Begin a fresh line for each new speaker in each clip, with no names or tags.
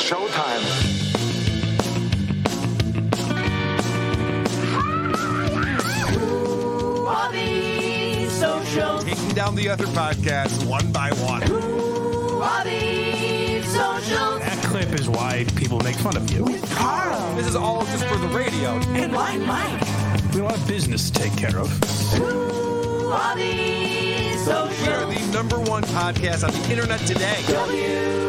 It's showtime.
All these socials.
Taking down the other podcasts one by one.
All these socials.
That clip is why people make fun of you.
With Karl
This is all just for the radio.
and Blind Mike.
We have a lot of business to take care of.
All these
We are the number one podcast on the internet today.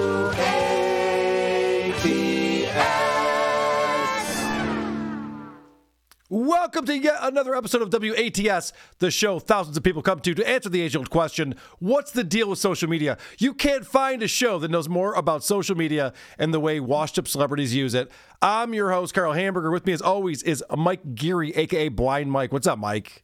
Welcome to yet another episode of WATS, the show thousands of people come to to answer the age old question What's the deal with social media? You can't find a show that knows more about social media and the way washed up celebrities use it. I'm your host, Karl Hamburger. With me, as always, is Mike Geary, aka Blind Mike. What's up, Mike?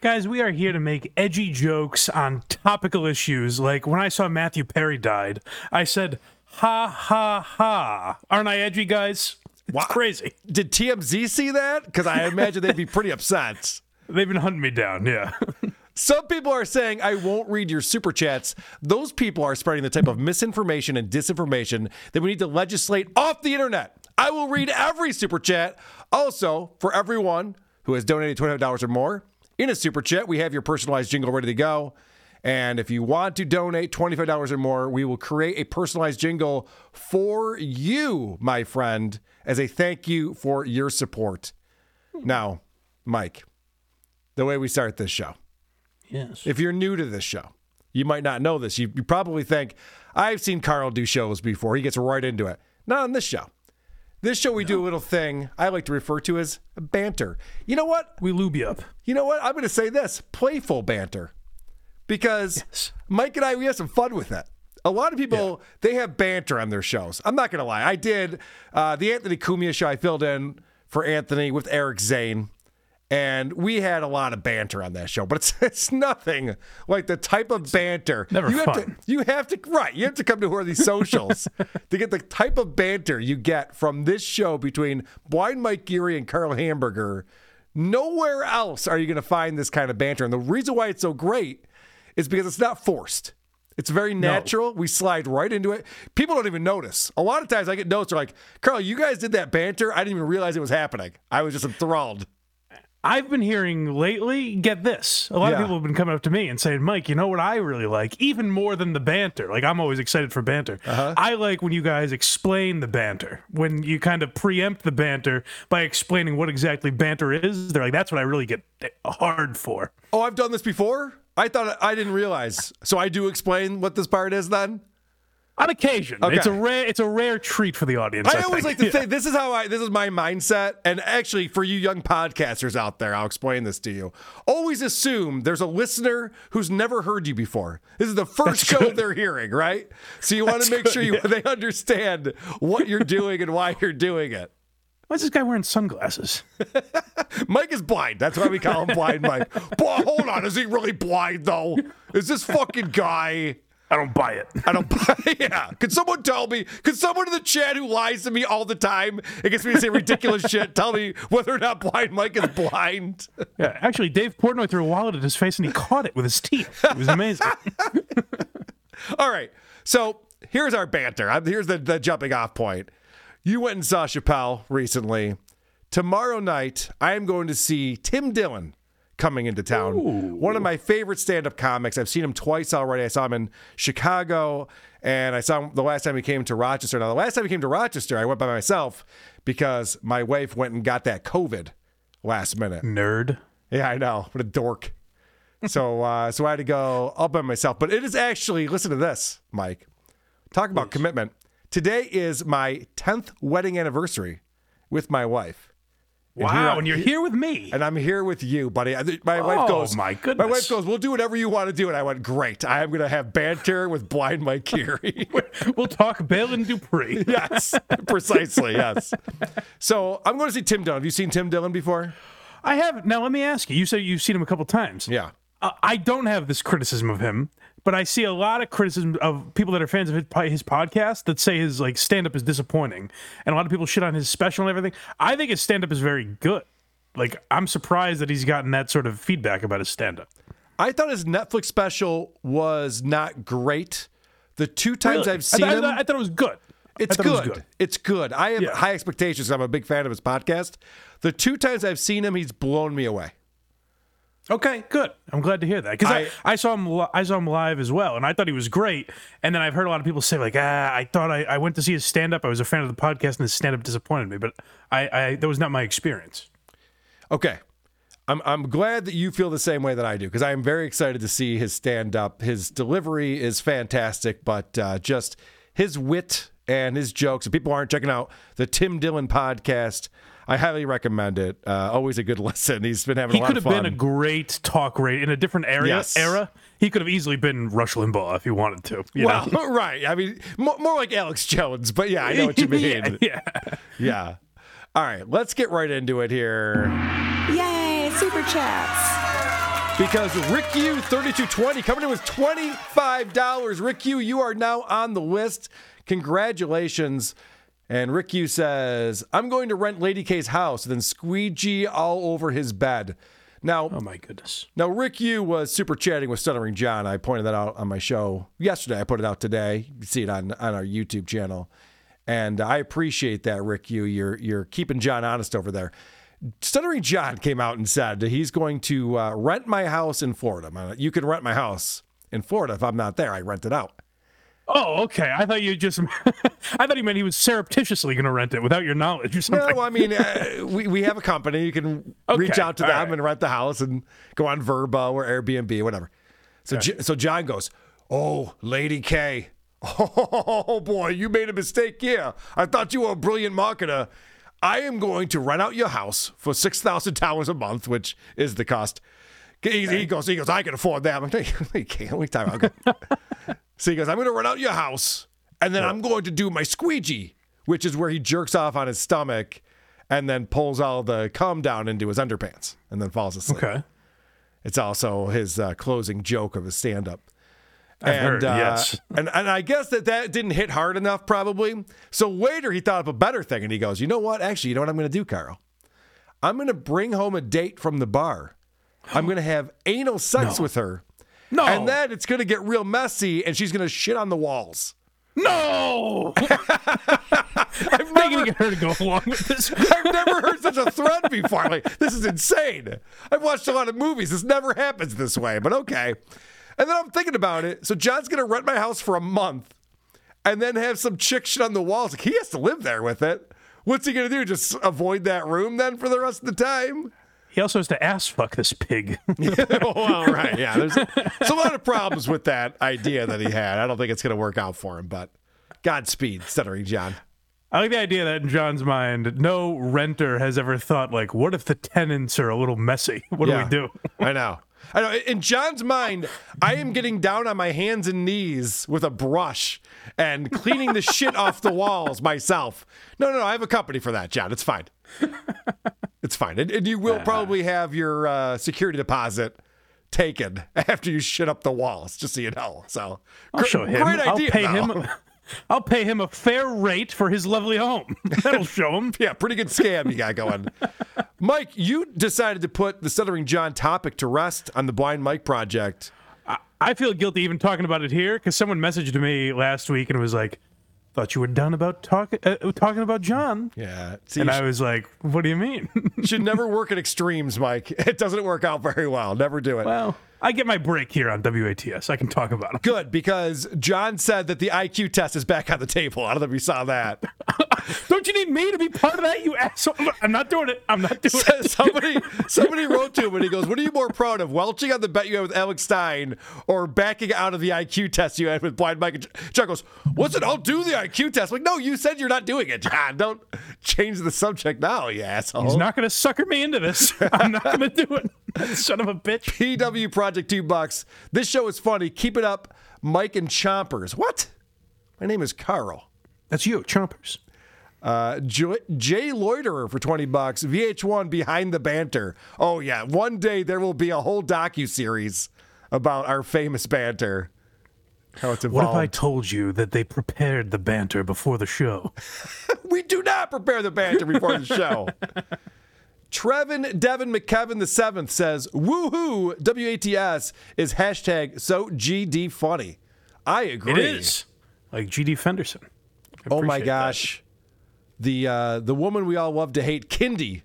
Guys, we are here to make edgy jokes on topical issues. Like when I saw Matthew Perry died, I said, ha ha ha. Aren't I edgy, guys? It's
Wow.
crazy.
Did TMZ see that? Because I imagine they'd be pretty upset.
They've been hunting me down, yeah.
Some people are saying I won't read your super chats. Those people are spreading the type of misinformation and disinformation that we need to legislate off the internet. I will read every super chat. Also, for everyone who has donated $25 or more in a super chat, we have your personalized jingle ready to go. And if you want to donate $25 or more, we will create a personalized jingle for you, my friend, as a thank you for your support. Now, Mike, the way we start this show.
yes.
If you're new to this show, you might not know this. You, you probably think, I've seen Karl do shows before. He gets right into it. Not on this show. This show, we do a little thing I like to refer to as banter. You know what?
We lube you up.
You know what? I'm going to say this playful banter. Because
Yes.
Mike and I, we have some fun with that. A lot of people, they have banter on their shows. I'm not going to lie. I did uh, the Anthony Cumia show. I filled in for Anthony with Eric Zane. And we had a lot of banter on that show, but it's it's nothing like the type of banter.
Never
you have to
fun.
you have to right. You have to come to one of these socials to get the type of banter you get from this show between Blind Mike Geary and Karl Hamburger. Nowhere else are you going to find this kind of banter, and the reason why it's so great is because it's not forced. It's very natural. We slide right into it. People don't even notice. A lot of times I get notes are like, Karl, you guys did that banter. I didn't even realize it was happening. I was just enthralled.
I've been hearing lately, get this. A lot
Yeah.
of people have been coming up to me and saying, Mike, you know what I really like? Even more than the banter. Like, I'm always excited for banter.
Uh-huh.
I like when you guys explain the banter, when you kind of preempt the banter by explaining what exactly banter is. They're like, that's what I really get hard for.
Oh, I've done this before? I thought I didn't realize. So I do explain what this part is then?
On occasion,
Okay.
it's a rare, it's a rare treat for the audience.
I
I,
always
think.
like to
Yeah.
this is how I this is my mindset. And actually, for you young podcasters out there, I'll explain this to you. Always assume there's a listener who's never heard you before. This is the first show they're hearing, right? So you want to make sure you they understand what you're doing and why you're doing it.
Why is this guy wearing sunglasses?
Mike is blind. That's why we call him Blind Mike. Boy, hold on, is he really blind though? Is this fucking guy?
I don't buy it.
I don't. Buy Yeah. Could someone tell me? Could someone in the chat who lies to me all the time and gets me to say ridiculous shit tell me whether or not Blind Mike is blind?
Yeah, actually, Dave Portnoy threw a wallet at his face and he caught it with his teeth. It was amazing.
all right. So here's our banter. Here's the, the jumping off point. You went and saw Chappelle recently. Tomorrow night, I am going to see Tim Dillon coming into town. One of my favorite stand up comics. I've seen him twice already. I saw him in Chicago, and I saw him the last time he came to Rochester. Now, the last time he came to Rochester, I went by myself because my wife went and got that COVID last minute.
Nerd.
Yeah, I know. What a dork. so, uh, so I had to go all by myself. But it is actually, listen to this, Mike. Talk about commitment. Today is my 10th wedding anniversary with my wife. And
Wow,
I-
and you're here with me.
and I'm here with you, buddy. My wife
Oh,
goes,
my
My
goodness.
My wife goes, we'll do whatever you want to do. And I went, great. I am going to have banter with blind Mike Geary.
We'll talk Bale and Dupree.
yes, precisely. Yes. So I'm going to see Tim Dillon. Have you seen Tim Dillon before?
I have. Now, let me ask you. You said you've seen him a couple times.
Yeah.
Uh, I don't have this criticism of him, but I see a lot of criticism of people that are fans of his, his podcast that say his like stand up is disappointing, and a lot of people shit on his special and everything. I think his stand up is very good. Like I'm surprised that he's gotten that sort of feedback about his stand up.
I thought his Netflix special was not great. The two times I've seen
I,
him,
I, I thought it was good.
It's
thought it
good.
good.
It's good. I have
Yeah.
high expectations. I'm a big fan of his podcast. The two times I've seen him, he's blown me away.
Okay, good. I'm glad to hear that because I,
I-
I, saw him li- I saw him live as well, and I thought he was great. And then I've heard a lot of people say like, ah, I thought I, I went to see his stand up. I was a fan of the podcast, and his stand up disappointed me. But I, I that was not my experience.
Okay. I'm, I'm glad that you feel the same way that I do because I am very excited to see his stand up. His delivery is fantastic, but uh, just his wit and his jokes. If people aren't checking out the Tim Dillon podcast, I highly recommend it. Uh, always a good listen. He's been having
He
a lot
could
of
have
fun.
been a great talk rate in a different area.
Yes.
Era. He could have easily been Rush Limbaugh if he wanted to. you
well,
know?
right. I mean, more, more like Alex Jones, but yeah, I know what you mean.
yeah,
yeah.
yeah.
All right, let's get right into it here.
Yay, super chats.
Because Rick U 3220 coming in with $25. Rick U, you are now on the list. Congratulations. And Rick U says, I'm going to rent Lady K's house, then squeegee all over his bed. Now,
Oh my goodness.
now Rick U was super chatting with Stuttering John. I pointed that out on my show yesterday. I put it out today. You can see it on, on our YouTube channel. And I appreciate that, Rick U. You're you're keeping John honest over there. Stuttering John came out and said he's going to uh, rent my house in Florida. You can rent my house in Florida if I'm not there. I rent it out.
Oh, okay. I thought you just. I thought he meant he was surreptitiously going to rent it without your knowledge or something.
No, I mean, uh, we, we have a company. You can reach out to them
right.
and rent the house and go on Vrbo or Airbnb, whatever. So, J- so John goes, "Oh, Lady K, oh boy, you made a mistake here. I thought you were a brilliant marketer. I am going to rent out your house for six thousand dollars a month, which is the cost." He, he goes, he goes, I can afford that. I'm like, you can't. Let me time out. So he goes, I'm going to run out your house, and then I'm going to do my squeegee, which is where he jerks off on his stomach and then pulls all the cum down into his underpants and then falls asleep.
okay.
It's also his uh, closing joke of his stand up.
I've heard, yes.
And, and I guess that that didn't hit hard enough, probably. So later he thought of a better thing and he goes, You know what? Actually, you know what I'm going to do, Karl? I'm going to bring home a date from the bar. I'm going to have anal sex with her.
No.
And then it's going to get real messy and she's going to shit on the walls.
No.
I've
I'm going
never,
to get her to go along with this.
I've never heard such a threat before. Like, this is insane. I've watched a lot of movies. This never happens this way, but okay. And then I'm thinking about it. So John's going to rent my house for a month and then have some chick shit on the walls. Like, he has to live there with it. What's he going to do? Just avoid that room then for the rest of the time?
He also has to ass fuck this pig.
oh, well, right. Yeah. There's, there's a lot of problems with that idea that he had. I don't think it's going to work out for him, but Godspeed, stuttering John.
I like the idea that in John's mind, no renter has ever thought like, what if the tenants are a little messy? What
Yeah.
do we do?
I know. I know. In John's mind, I am getting down on my hands and knees with a brush and cleaning the shit off the walls myself. No, no, no. I have a company for that, John. It's fine. It's fine. And, and you will probably have your uh, security deposit taken after you shit up the walls, just so you know. So
I'll
gr-
show him.
Great
I'll
idea.
pay
though.
him. I'll pay him a fair rate for his lovely home. That'll show him.
Yeah, pretty good scam you got going. Mike, you decided to put the Stuttering John topic to rest on the Blind Mike project.
I feel guilty even talking about it here because someone messaged me last week and was like, "Thought you were done about talking uh, talking about John."
Yeah. See,
And I was like, "What do you mean?"
should never work at extremes, Mike. It doesn't work out very well. Never do it.
well, I get my break here on WATS. I can talk about him.
Good, because John said that the IQ test is back on the table. I don't know if you saw that.
Don't you need me to be part of that, you asshole? I'm not doing it. I'm not doing it.
somebody somebody wrote to him and he goes, What are you more proud of? Welching on the bet you had with Alex Stein or backing out of the IQ test you had with Blind Mike? And John goes, What's it? I'll do the IQ test. I'm like, no, you said you're not doing it, John. Don't change the subject now, you asshole.
He's not going to sucker me into this. I'm not going to do it. Son of a bitch.
PW Project Two Bucks. This show is funny. Keep it up, Mike and Chompers. What? My name is Karl.
That's you, Chompers.
Uh, J- Loiterer for 20 bucks. VH1 Behind the Banter. Oh, yeah. One day there will be a whole docu series about our famous banter. How it's
What if I told you that they prepared the banter before the show?
we do not prepare the banter before the show. Trevin Devin McKevin the seventh says, "Woohoo! WATS is hashtag so GD funny." I agree.
It is like GD Fenderson.
Oh my gosh. The uh, the woman we all love to hate, Kindy,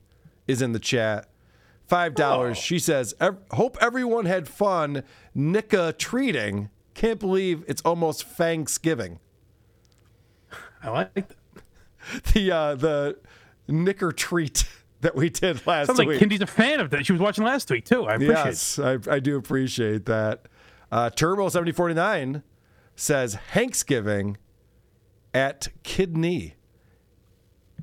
is in the chat. Five dollars.
Oh.
She says, "Ev- "Hope everyone had fun. Nika treating. Can't believe it's almost Thanksgiving."
I like that.
The uh, the Knicker treat that we did last week.
Sounds like
week.
Kindy's a fan of that. She was watching last week too. I appreciate
yes, I, I do appreciate that. Uh, Turbo seventy forty nine says Thanksgiving at Kidney.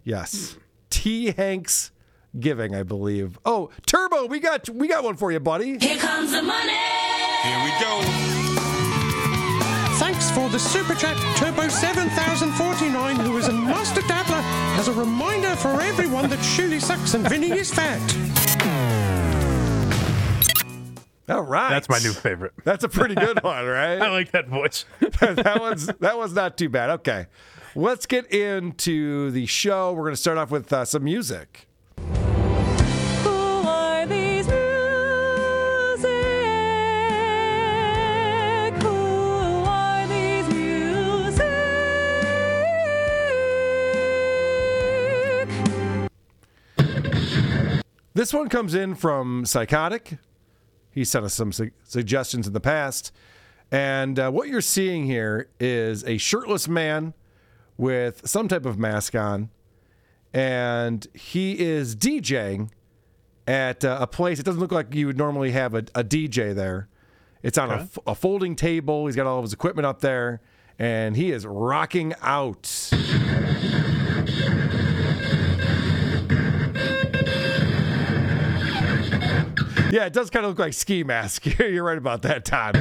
Yes, T Hanks giving, I believe. Oh, Turbo, we got we got one for you, buddy.
Here comes the money.
Here we go.
Thanks for the super chat, Turbo 7049, who is a master dabbler, has a reminder for everyone that Shirley sucks and Vinny is fat.
All right,
That's my new favorite.
That's a pretty good one, right?
I like that voice.
that one's that one's not too bad. Okay, let's get into the show. We're going to start off with uh, some music. This one comes in from Psychotic. He sent us some su- suggestions in the past. And uh, what you're seeing here is a shirtless man with some type of mask on. And he is DJing at uh, a place. It doesn't look like you would normally have a, a DJ there. It's on a f- a, folding table. He's got all of his equipment up there. And he is rocking out. Yeah, it does kind of look like ski mask. You're right about that, Todd.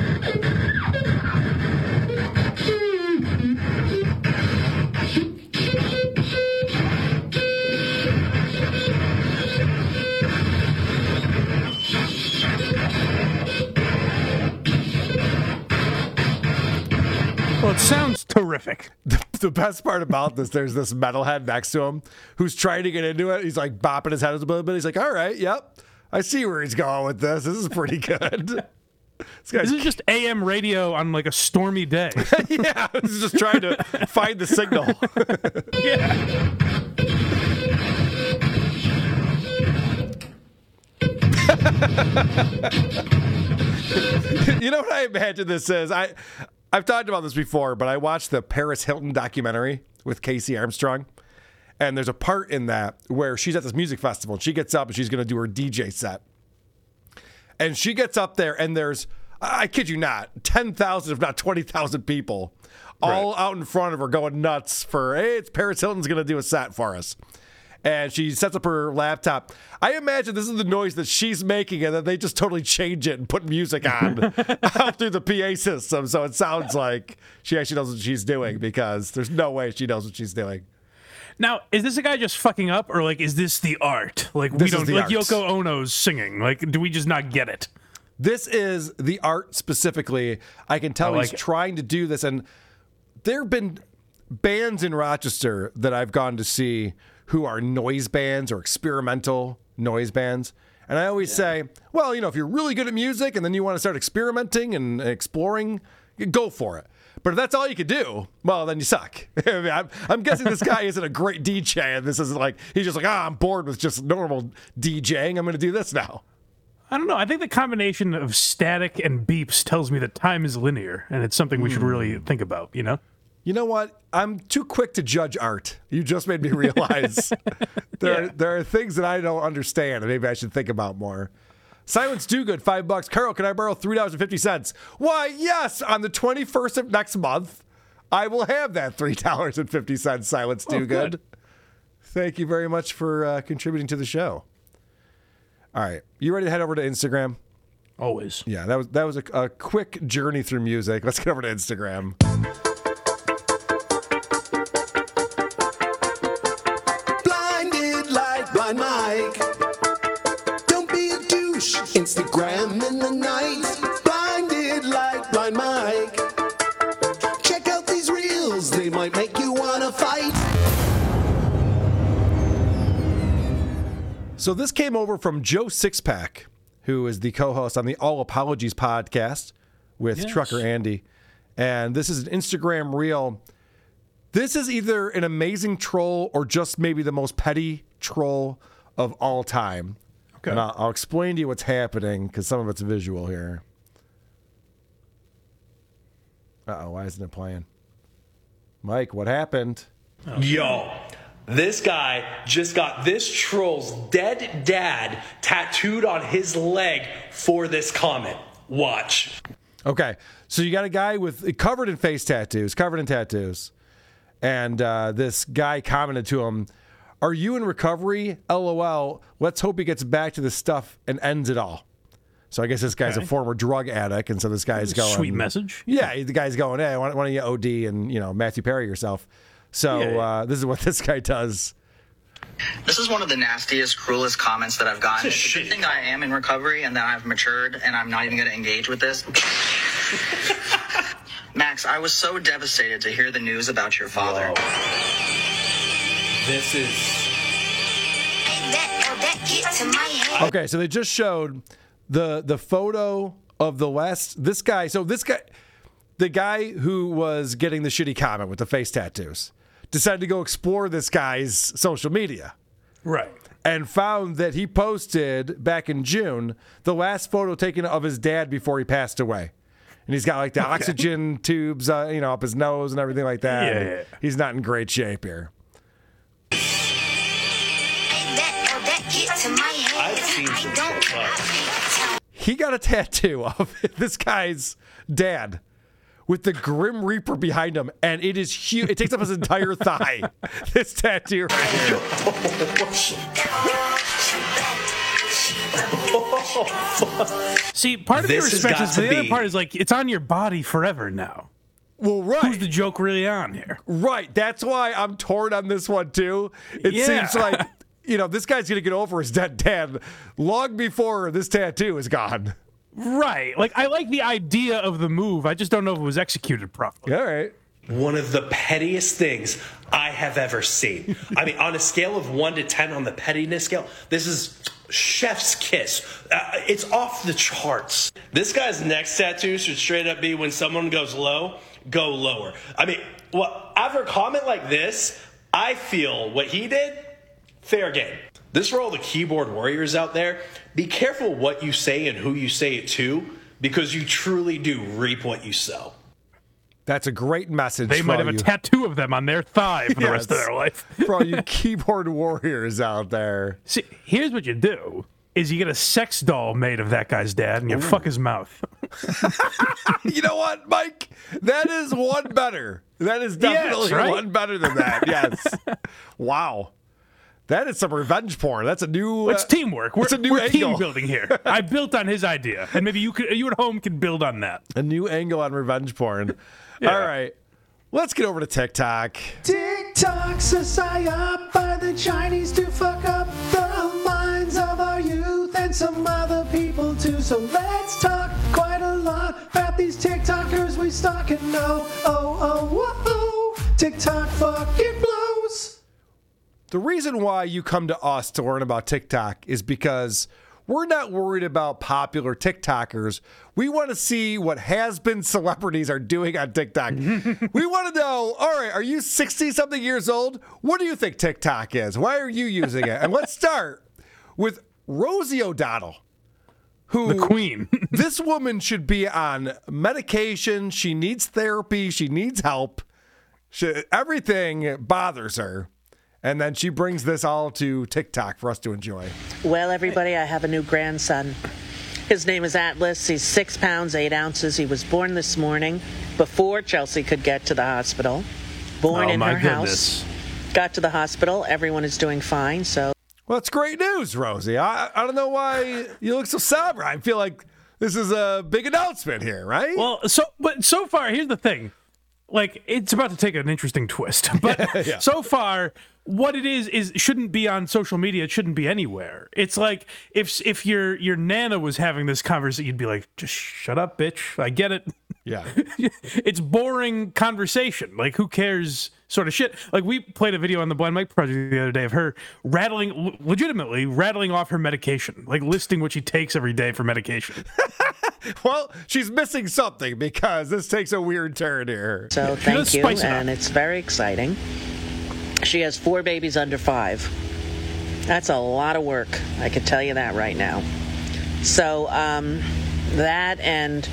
Well, it sounds terrific.
the best part about this, there's this metalhead next to him who's trying to get into it. He's like bopping his head a little bit. He's like, all right, yep. I see where he's going with this. This is pretty good. This guy's,
This is just AM radio on like a stormy day.
yeah, this is just trying to find the signal. you know what I imagine this is? I I've talked about this before, but I watched the Paris Hilton documentary with Casey Armstrong. And there's a part in that where she's at this music festival and she gets up and she's going to do her DJ set. And she gets up there and there's I kid you not, 10,000 if not 20,000 people all out in front of her going nuts for hey, it's Paris Hilton's going to do a set for us and she sets up her laptop. I imagine this is the noise that she's making, and then they just totally change it and put music on out through the PA system, so it sounds like she actually knows what she's doing because there's no way she knows what she's doing.
Now, is this a guy just fucking up, or like, is this the art? Like, we
This is
don't
the
like
art.
Yoko Ono's singing. Like, do we just not get it?
This is the art specifically. I can tell
like
he's
it.
trying to do this, and there have been bands in Rochester that I've gone to see who are noise bands or experimental noise bands. And I always say, well, you know, if you're really good at music and then you want to start experimenting and exploring, go for it. But if that's all you could do, well, then you suck. I mean, I'm, I'm guessing this guy isn't a great DJ, and this isn't like he's just like, ah, I'm bored with just normal DJing. I'm going to do this now.
I don't know. I think the combination of static and beeps tells me that time is linear, and it's something we should really think about. You know?
You know what? I'm too quick to judge art. You just made me realize there,
Yeah.
there are things that I don't understand, and maybe I should think about more. Silence Do Good, five bucks. Carol, can I borrow three dollars and fifty cents? Why, yes, on the twenty first of next month, I will have that three dollars and fifty cents. Silence Do good.
good.
Thank you very much for uh, contributing to the show. All right, you ready to head over to Instagram?
Always.
Yeah, that was that was a, a quick journey through music. Let's get over to Instagram. So this came over from Joe Sixpack, who is the co-host on the All Apologies podcast with
Yes.
Trucker Andy. And this is an Instagram reel This is either an amazing troll or just maybe the most petty troll of all time. Okay. And I'll, I'll explain to you what's happening because some of it's visual here. Uh oh, why isn't it playing? Mike, what happened?
Yo, this guy just got this troll's dead dad tattooed on his leg for this comment. Watch.
Okay, so you got a guy with covered in face tattoos, covered in tattoos, and uh, this guy commented to him, "Are you in recovery? LOL. Let's hope he gets back to this stuff and ends it all." So I guess this guy's a former drug addict, and so this guy's going
Sweet message.
Yeah, the guy's going, "Hey, why don't, why don't you OD and you know Matthew Perry yourself?" So
Yeah, yeah.
Uh, this is what this guy does.
This is one of the nastiest, cruelest comments that I've gotten. It's a good thing I am in recovery and that I've matured and I'm not even going to engage with this. Max, I was so devastated to hear the news about your father.
This is.
Okay, so they just showed the the photo of the last this guy. So this guy, the guy who was getting the shitty comment with the face tattoos, decided to go explore this guy's social media
Right.
and found that he posted back in June the last photo taken of his dad before he passed away. And he's got like the oxygen tubes, uh, you know, up his nose and everything like that.
Yeah, yeah.
He's not in great shape here.
I've seen some shit, but
he got a tattoo of this guy's dad with the Grim Reaper behind him, and it is huge. It takes up his entire thigh. This tattoo right here.
See, part of me
This has
respects
got
this,
to
but the other part is like it's on your body forever now.
Well, right.
Who's the joke really on here?
right. That's why I'm torn on this one too. It
Yeah.
seems like you know this guy's gonna get over his dead dad long before this tattoo is gone.
Right. Like I like the idea of the move. I just don't know if it was executed properly.
All right.
one of the pettiest things I have ever seen. I mean, on a scale of one to 10 on the pettiness scale, this is chef's kiss. Uh, it's off the charts. This guy's next tattoo should straight up be when someone goes low, go lower. I mean, well, after a comment like this, I feel what he did, fair game. This for all the keyboard warriors out there, be careful what you say and who you say it to, because you truly do reap what you sow.
That's a great message.
They
for
might
all
have a
you-
tattoo of them on their thigh for the rest of their life.
for all you keyboard warriors out there.
See, here's what you do: is you get a sex doll made of that guy's dad, and you fuck his mouth.
You know what, Mike? That is one better. That is definitely
right?
one better than that. Yes. wow. That is some revenge porn. That's a new.
It's
uh,
teamwork. We're,
it's a new
we're
angle.
team building here. I built on his idea, and maybe you could, you at home can build on that.
a new angle on revenge porn. All right. Let's get over to TikTok.
TikTok's a psyop by the Chinese to fuck up the minds of our youth and some other people too. So let's talk quite a lot about these TikTokers we stalk and know. Oh, oh, whoa, oh, TikTok fucking blows.
The reason why you come to us to learn about TikTok is because we're not worried about popular TikTokers. We want to see what has been celebrities are doing on TikTok. we want to know, all right, are you 60 something years old? What do you think TikTok is? Why are you using it? And let's start with Rosie O'Donnell, who
The queen.
this woman should be on medication. She needs therapy. She needs help. She, everything bothers her. And then she brings this all to TikTok for us to enjoy.
Well, everybody, I have a new grandson. His name is Atlas. He's six pounds, eight ounces. He was born this morning before Chelsea could get to the hospital. Born
Oh,
in
my
her
goodness.
house. Got to the hospital. Everyone is doing fine. So
Well, that's great news, Rosie. I, I don't know why you look so somber. I feel like this is a big announcement here, right?
Well, so but so far, here's the thing. Like it's about to take an interesting twist. But so far, what it is is shouldn't be on social media. It shouldn't be anywhere. It's like if if your your nana was having this conversation, you'd be like, just shut up, bitch. I get it.
yeah.
it's boring conversation. Like who cares? Sort of shit. Like we played a video on the Blind Mike project the other day of her rattling, legitimately rattling off her medication, like listing what she takes every day for medication.
Well, she's missing something because this takes a weird turn here.
So thank you,
spice it up.
and it's very exciting. She has four babies under five. That's a lot of work. I can tell you that right now. So um, that and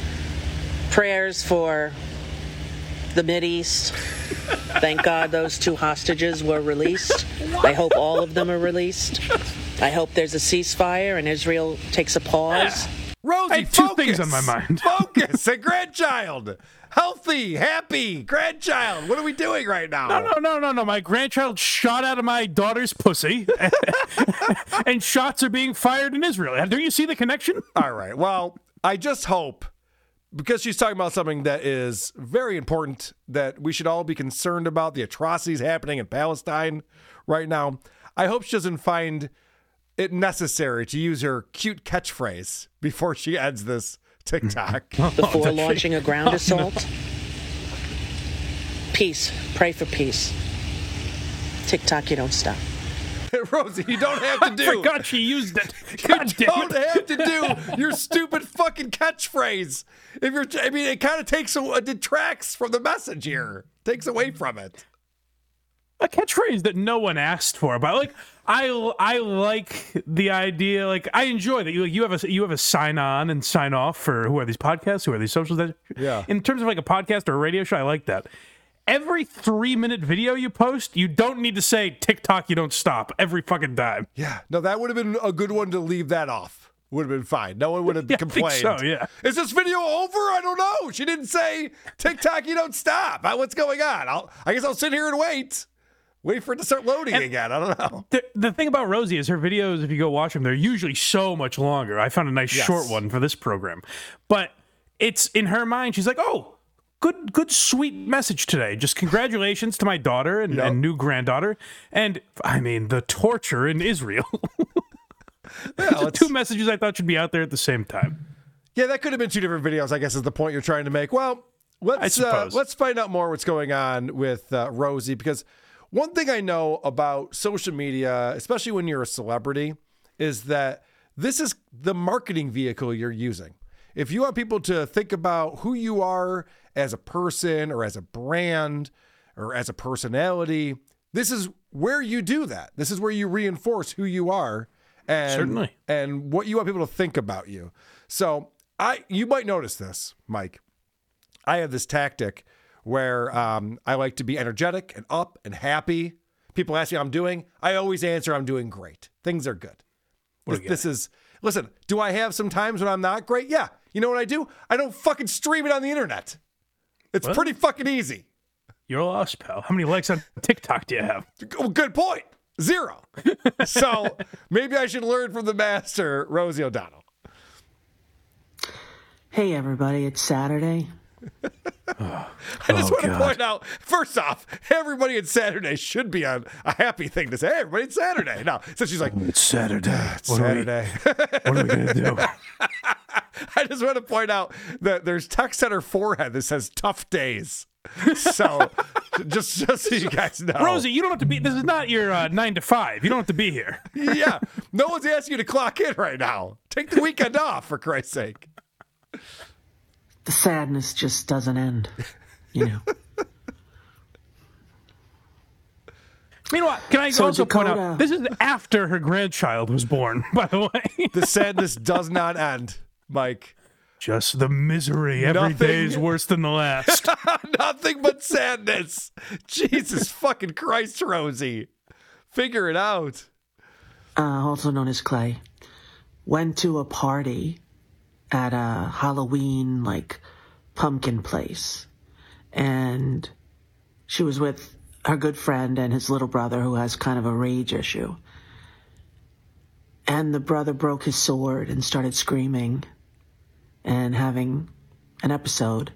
prayers for the Mid East. Thank God those two hostages were released. I hope all of them are released. I hope there's a ceasefire and Israel takes a pause.
Rosie,
I had two
focus.
things on my mind.
focus. A grandchild. Healthy, happy grandchild. What are we doing right now?
No, no, no, no, no. My grandchild shot out of my daughter's pussy, and shots are being fired in Israel. Don't you see the connection?
All right. Well, I just hope because she's talking about something that is very important that we should all be concerned about the atrocities happening in Palestine right now. I hope she doesn't find it necessary to use her cute catchphrase before she ends this TikTok.
Oh, before launching a ground oh, assault. Peace. Pray for peace. TikTok, you don't stop.
Rosie, you don't have to do.
I
do.
forgot she used it. God
you
damn
don't
it.
have to do your stupid fucking catchphrase. If you're, I mean, it kind of takes a, it detracts from the message here, takes away from it.
A catchphrase that no one asked for. But like, I I like the idea. Like, I enjoy that you you have a you have a sign on and sign off for who are these podcasts, who are these socials. That,
Yeah.
In terms of like a podcast or a radio show, I like that. Every three minute video you post, you don't need to say TikTok. You don't stop every fucking time.
Yeah, no, that would have been a good one to leave that off. Would have been fine. No one would have
Yeah,
complained.
so, yeah.
Is this video over? I don't know. She didn't say TikTok. You don't stop. Uh, What's going on? I'll, I guess I'll sit here and wait. Wait for it to start loading again. I don't know.
The, the thing about Rosie is her videos, if you go watch them, they're usually so much longer. I found a nice
Yes.
short one for this program. But it's in her mind, she's like, oh, good, good, sweet message today. Just congratulations to my daughter and, and new granddaughter. And I mean, the torture in Israel.
Yeah,
Two messages I thought should be out there at the same time.
Yeah, that could have been two different videos. I guess is the point you're trying to make. Well, let's uh, let's find out more what's going on with uh, Rosie because one thing I know about social media, especially when you're a celebrity, is that this is the marketing vehicle you're using. If you want people to think about who you are as a person or as a brand or as a personality, this is where you do that. This is where you reinforce who you are and
Certainly.
and what you want people to think about you. So I you might notice this, Mike. I have this tactic where um, I like to be energetic and up and happy. People ask me how I'm doing. I always answer I'm doing great. Things are good. This, this is listen. Do I have some times when I'm not great? Yeah. You know what I do? I don't fucking stream it on the internet. It's pretty fucking easy.
You're lost, pal. How many likes on TikTok do you have?
Oh, good point. Zero. so maybe I should learn from the master, Rosie O'Donnell.
Hey everybody, it's Saturday.
I just want to point out, first off, everybody at Saturday should be on a happy thing to say. Hey, everybody, it's Saturday. Now, so she's like,
It's Saturday.
it's Saturday.
what are we gonna do?
I just want to point out that there's text on her forehead that says "tough days." So, just just so you guys know,
Rosie, you don't have to be. This is not your uh, nine to five. You don't have to be here.
yeah, no one's asking you to clock in right now. Take the weekend off, for Christ's sake.
The sadness just doesn't end. You know.
Meanwhile, can I
So
also point out this is after her grandchild was born, by the way.
The sadness does not end, Mike.
Just the misery. Every
Nothing-
day is worse than the last.
Nothing but sadness. Jesus fucking Christ, Rosie. Figure it out.
Uh, also known as Clay, went to a party at a Halloween like pumpkin place, and she was with her good friend and his little brother who has kind of a rage issue. And the brother broke his sword and started screaming and having an episode.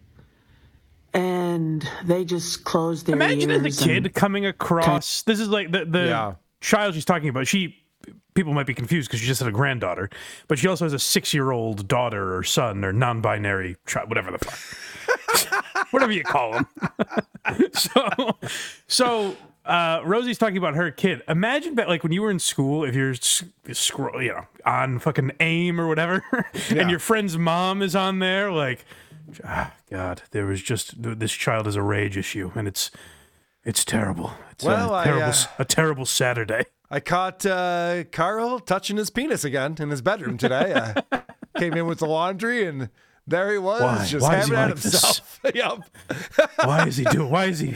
And they just closed their
Imagine as
ears
a kid coming across. This is like the the
Yeah.
child she's talking about. She people might be confused because she just had a granddaughter, but she also has a six year old daughter or son or non binary child, whatever the fuck, whatever you call them. so, so uh, Rosie's talking about her kid. Imagine that, like when you were in school, if you're s- scroll, you know, on fucking AIM or whatever, and your friend's mom is on there, like, ah, God, there was just this child is a rage issue, and it's it's terrible. It's
Well,
a
I,
terrible,
uh,
s- a terrible Saturday.
I caught uh, Karl touching his penis again in his bedroom today. Uh, came in with the laundry, and there he was,
Why?
just
Why
having at
like
himself. yep.
Why is he doing? Why is he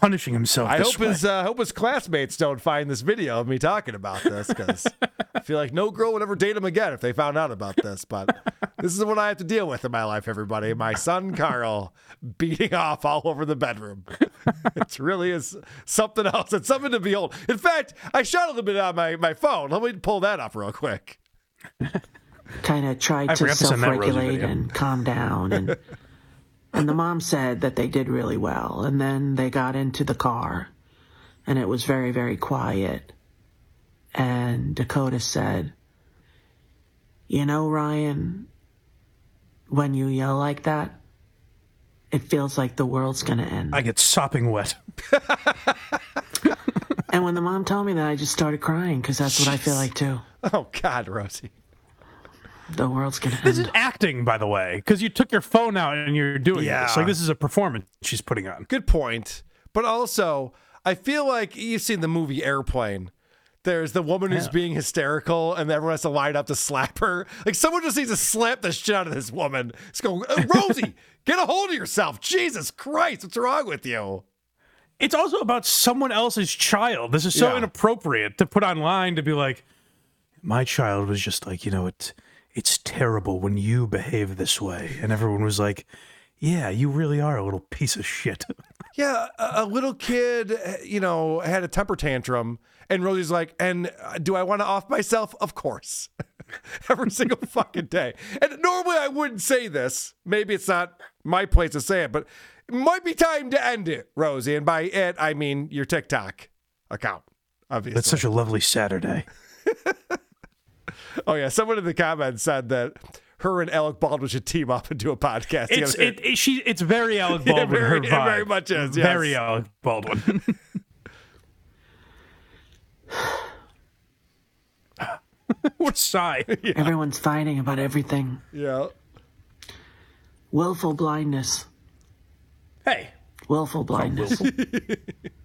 punishing himself?
I
this
hope
way?
his uh, hope his classmates don't find this video of me talking about this because I feel like no girl would ever date him again if they found out about this. But this is what I have to deal with in my life, everybody. My son Karl beating off all over the bedroom. it really is something else. It's something to behold. In fact, I shot a little bit on my, my phone. Let me pull that up real quick.
kind of tried
I
to
forgot to send that Rosie
self-regulate and calm down and and the mom said that they did really well. And then they got into the car and it was very very quiet. And Dakota said you know Ryan when you yell like that it feels like the world's going to end.
I get sopping wet.
and when the mom told me that I just started crying cuz that's what I feel like too.
Oh God, Rosie.
The world's going to
This
end
is acting, by the way, because you took your phone out and you're doing
Yeah.
this. Like this is a performance she's putting on.
Good point. But also, I feel like you've seen the movie Airplane. There's the woman who's
Yeah.
being hysterical, and everyone has to line up to slap her. Like someone just needs to slap the shit out of this woman. Just go, "Uh, Rosie, get a hold of yourself. Jesus Christ, what's wrong with you?
It's also about someone else's child. This is so
Yeah.
inappropriate to put online to be like, my child was just like, you know, it, it's terrible when you behave this way. And everyone was like, yeah, you really are a little piece of shit.
Yeah, a, a little kid, uh, you know, had a temper tantrum, and Rosie's like, "And uh, do I want to off myself? Of course." Every single fucking day. And normally I wouldn't say this. Maybe it's not my place to say it, but it might be time to end it, Rosie. And by it, I mean your TikTok account, obviously.
That's such a lovely Saturday.
Oh yeah, someone in the comments said that her and Alec Baldwin should team up and do a podcast
It's
together.
it, it- she it's very Alec
Yeah,
Baldwin.
very-
her
it
vibe.
very much is, yes.
Very Alec Baldwin. what a sigh.
everyone's fighting about everything
yeah.
willful blindness
Hey,
willful blindness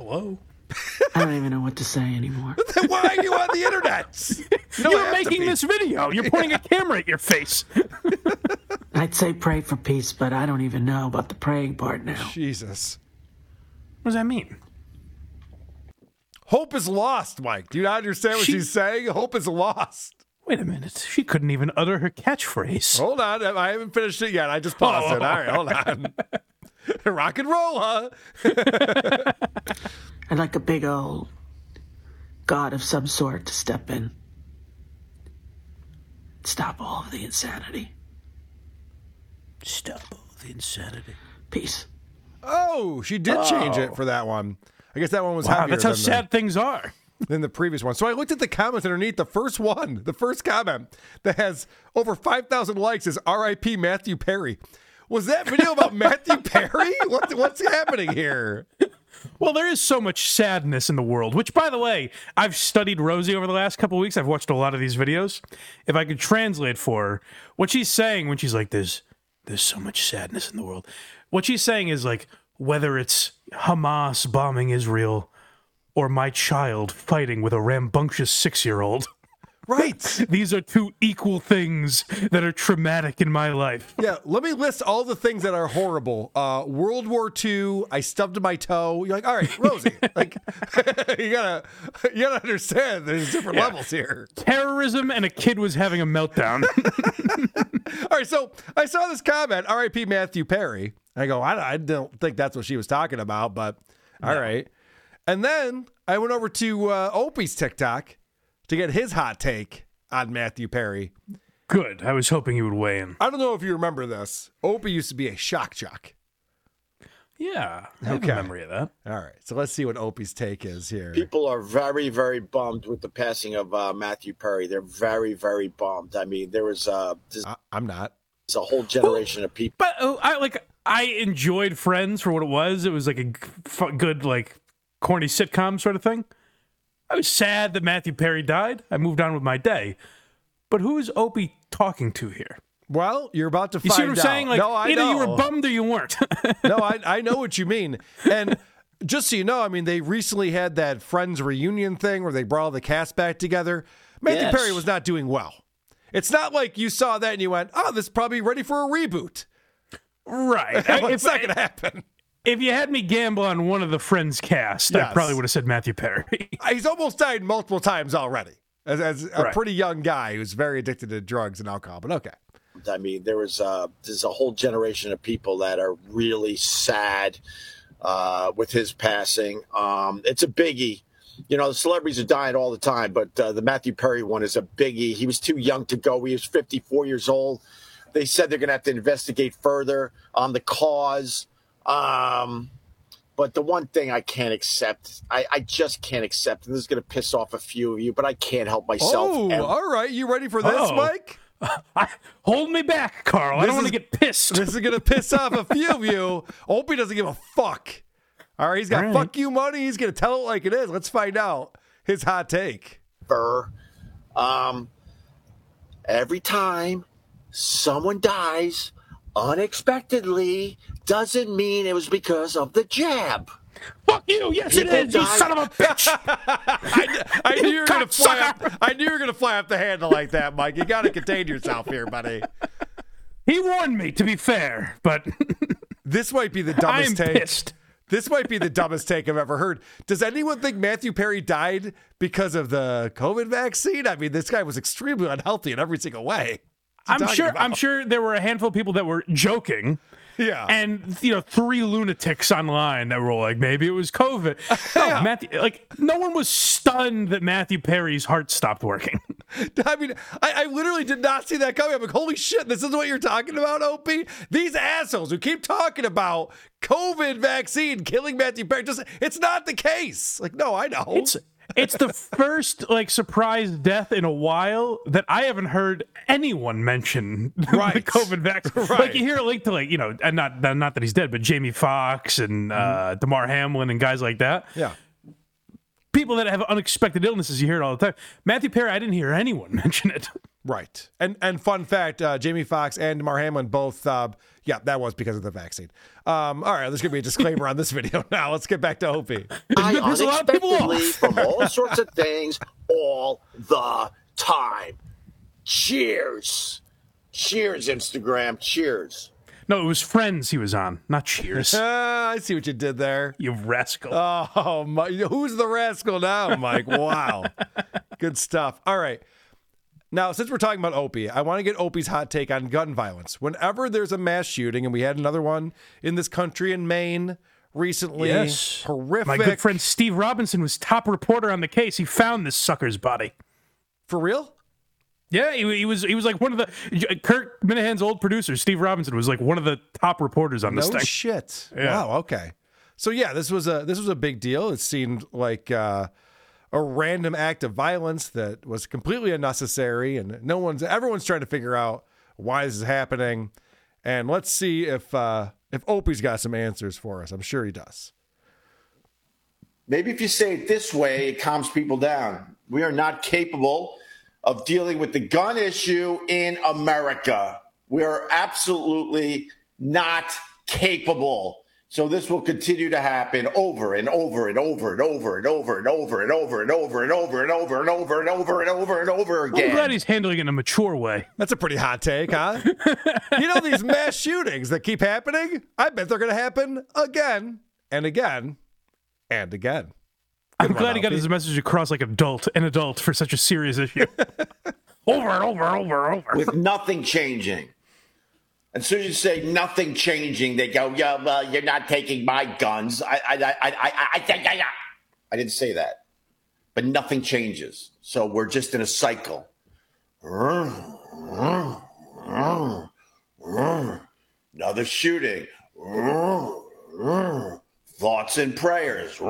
hello.
I don't even know what to say anymore.
Then why are you on the internet? You don't
You're
have to
making
be.
this video. You're pointing a camera at your face.
I'd say pray for peace, but I don't even know about the praying part now.
Jesus.
What does that mean?
Hope is lost, Mike. Do you not understand what
She-
she's saying? Hope is lost.
Wait a minute. She couldn't even utter her catchphrase.
Hold on. I haven't finished it yet. I just paused oh. it. All right, hold on. Rock and roll, huh?
I'd like a big old god of some sort to step in. Stop all of the insanity.
Stop all the insanity.
Peace.
Oh, she did change it for that one. I guess that one was
Wow,
heavier
that's how
than, the-
sad things are.
than the previous one. So I looked at the comments underneath. The first one, the first comment that has over 5,000 likes is RIP Matthew Perry. Was that video about Matthew Perry? What, what's happening here?
Well, there is so much sadness in the world, which, by the way, I've studied Rosie over the last couple weeks. I've watched a lot of these videos. If I could translate for her, what she's saying when she's like, there's, there's so much sadness in the world. What she's saying is like, whether it's Hamas bombing Israel or my child fighting with a rambunctious six year old,
Right.
these are two equal things that are traumatic in my life.
Yeah, let me list all the things that are horrible. Uh, World War II, I stubbed my toe. You're like, all right, Rosie, like you gotta you gotta understand there's different
Yeah.
levels here.
Terrorism and a kid was having a meltdown.
All right, so I saw this comment, R.I.P. Matthew Perry. I go, I, I don't think that's what she was talking about, but all right. And then I went over to uh, Opie's TikTok to get his hot take on Matthew Perry.
Good. I was hoping you would weigh in.
I don't know if you remember this. Opie used to be a shock jock.
Yeah, I have
Okay.
a memory of that.
All right. So let's see what Opie's take is here.
People are very, very bummed with the passing of uh, Matthew Perry. They're very, very bummed. I mean, there was uh, there's
I, I'm not.
There's a whole generation of people.
But uh, I like I enjoyed Friends for what it was. It was like a g- fu- good like corny sitcom sort of thing. I was sad that Matthew Perry died. I moved on with my day. But who is Opie talking to here?
Well, you're about to
You
find
see what I'm
out.
saying? Like
no, I
either you were bummed or you weren't.
no, I, I know what you mean. And just so you know, I mean, they recently had that Friends reunion thing where they brought all the cast back together. Matthew
Yes.
Perry was not doing well. It's not like you saw that and you went, oh, this is probably ready for a reboot.
right.
it's
if,
not going to happen.
If you had me gamble on one of the Friends cast, I probably would have said Matthew Perry.
He's almost died multiple times already as, as a
Right.
pretty young guy who's very addicted to drugs and alcohol. But okay.
I mean, there was uh, there's a whole generation of people that are really sad uh, with his passing. Um, it's a biggie. You know, the celebrities are dying all the time, but uh, the Matthew Perry one is a biggie. He was too young to go. He was 54 years old. They said they're going to have to investigate further on the cause. Um, but the one thing I can't accept, I, I just can't accept, and this is going to piss off a few of you, but I can't help myself.
Oh,
And-
all right. You ready for this,
Uh-oh.
Mike?
I, hold me back, Karl. I
This
don't want
is-
to get pissed.
This is going to piss off a few of you. Opie doesn't give a fuck. All right. He's got
All right.
fuck you money. He's going to tell it like it is. Let's find out his hot take.
Burr. Um, every time someone dies unexpectedly doesn't mean it was because of the jab.
Fuck you. Yes, it
People
is. You son of a bitch.
I, I knew you were going to fly
cocksucker.
up. I knew you were going to fly up the handle like that, Mike. You got to contain yourself here, buddy.
he warned me, to be fair, but
This might be the dumbest take.
pissed.
This might be the dumbest take I've ever heard. Does anyone think Matthew Perry died because of the COVID vaccine? I mean, this guy was extremely unhealthy in every single way.
I'm sure.
about?
I'm sure there were a handful of people that were joking,
Yeah.
and you know, three lunatics online that were like, maybe it was COVID. No, Matthew, like, no one was stunned that Matthew Perry's heart stopped working.
I mean, I, I literally did not see that coming. I'm like, holy shit, this is what you're talking about, Opie? These assholes who keep talking about COVID vaccine killing Matthew Perry. Just it's not the case. Like, no, I know.
It's it's the first like surprise death in a while that I haven't heard anyone mention
Right.
the COVID vaccine.
Right.
Like you hear a link to like you know, and not not that he's dead, but Jamie Foxx and uh, Damar Hamlin and guys like that.
yeah.
People that have unexpected illnesses, you hear it all the time. Matthew Perry, I didn't hear anyone mention it.
Right. And and fun fact, uh, Jamie Foxx and Mar Hamlin both uh, yeah, that was because of the vaccine. Um, all right, there's gonna be a disclaimer on this video now. Let's get back to Opie.
I
Piss a lot of people
unexpectedly
off.
from all sorts of things all the time. Cheers. Cheers, Instagram. Cheers.
No, it was Friends he was on, not Cheers.
Ah, I see what you did there.
you rascal.
Oh, my, who's the rascal now, Mike? Wow. Good stuff. All right. Now, since we're talking about Opie, I want to get Opie's hot take on gun violence. Whenever there's a mass shooting, and we had another one in this country in Maine recently,
yes.
horrific.
My good friend Steve Robinson was top reporter on the case. He found this sucker's body.
For real?
Yeah, he, he was he was like one of the Kirk Minihane's old producers. Steve Robinson, was like one of the top reporters on this
no
thing.
shit.
Yeah.
Wow. Okay. So yeah, this was a this was a big deal. It seemed like uh, a random act of violence that was completely unnecessary, and no one's everyone's trying to figure out why this is happening. And let's see if uh, if Opie's got some answers for us. I'm sure he does.
Maybe if you say it this way, it calms people down. We are not capable of dealing with the gun issue in America. We are absolutely not capable. So this will continue to happen over and over and over and over and over and over and over and over and over and over and over and over and over and over again.
I'm glad he's handling it in a mature way.
That's a pretty hot take, huh? you know these mass shootings that keep happening? I bet they're going to happen again and again and again.
I'm glad he got his message across like adult, an adult for such a serious issue. over and over and over and over.
With nothing changing. And as soon as you say nothing changing, they go, "Yeah, well, you're not taking my guns." I, I, I, I, I, I, I, I didn't say that, but nothing changes. So we're just in a cycle. Another shooting. Thoughts and prayers.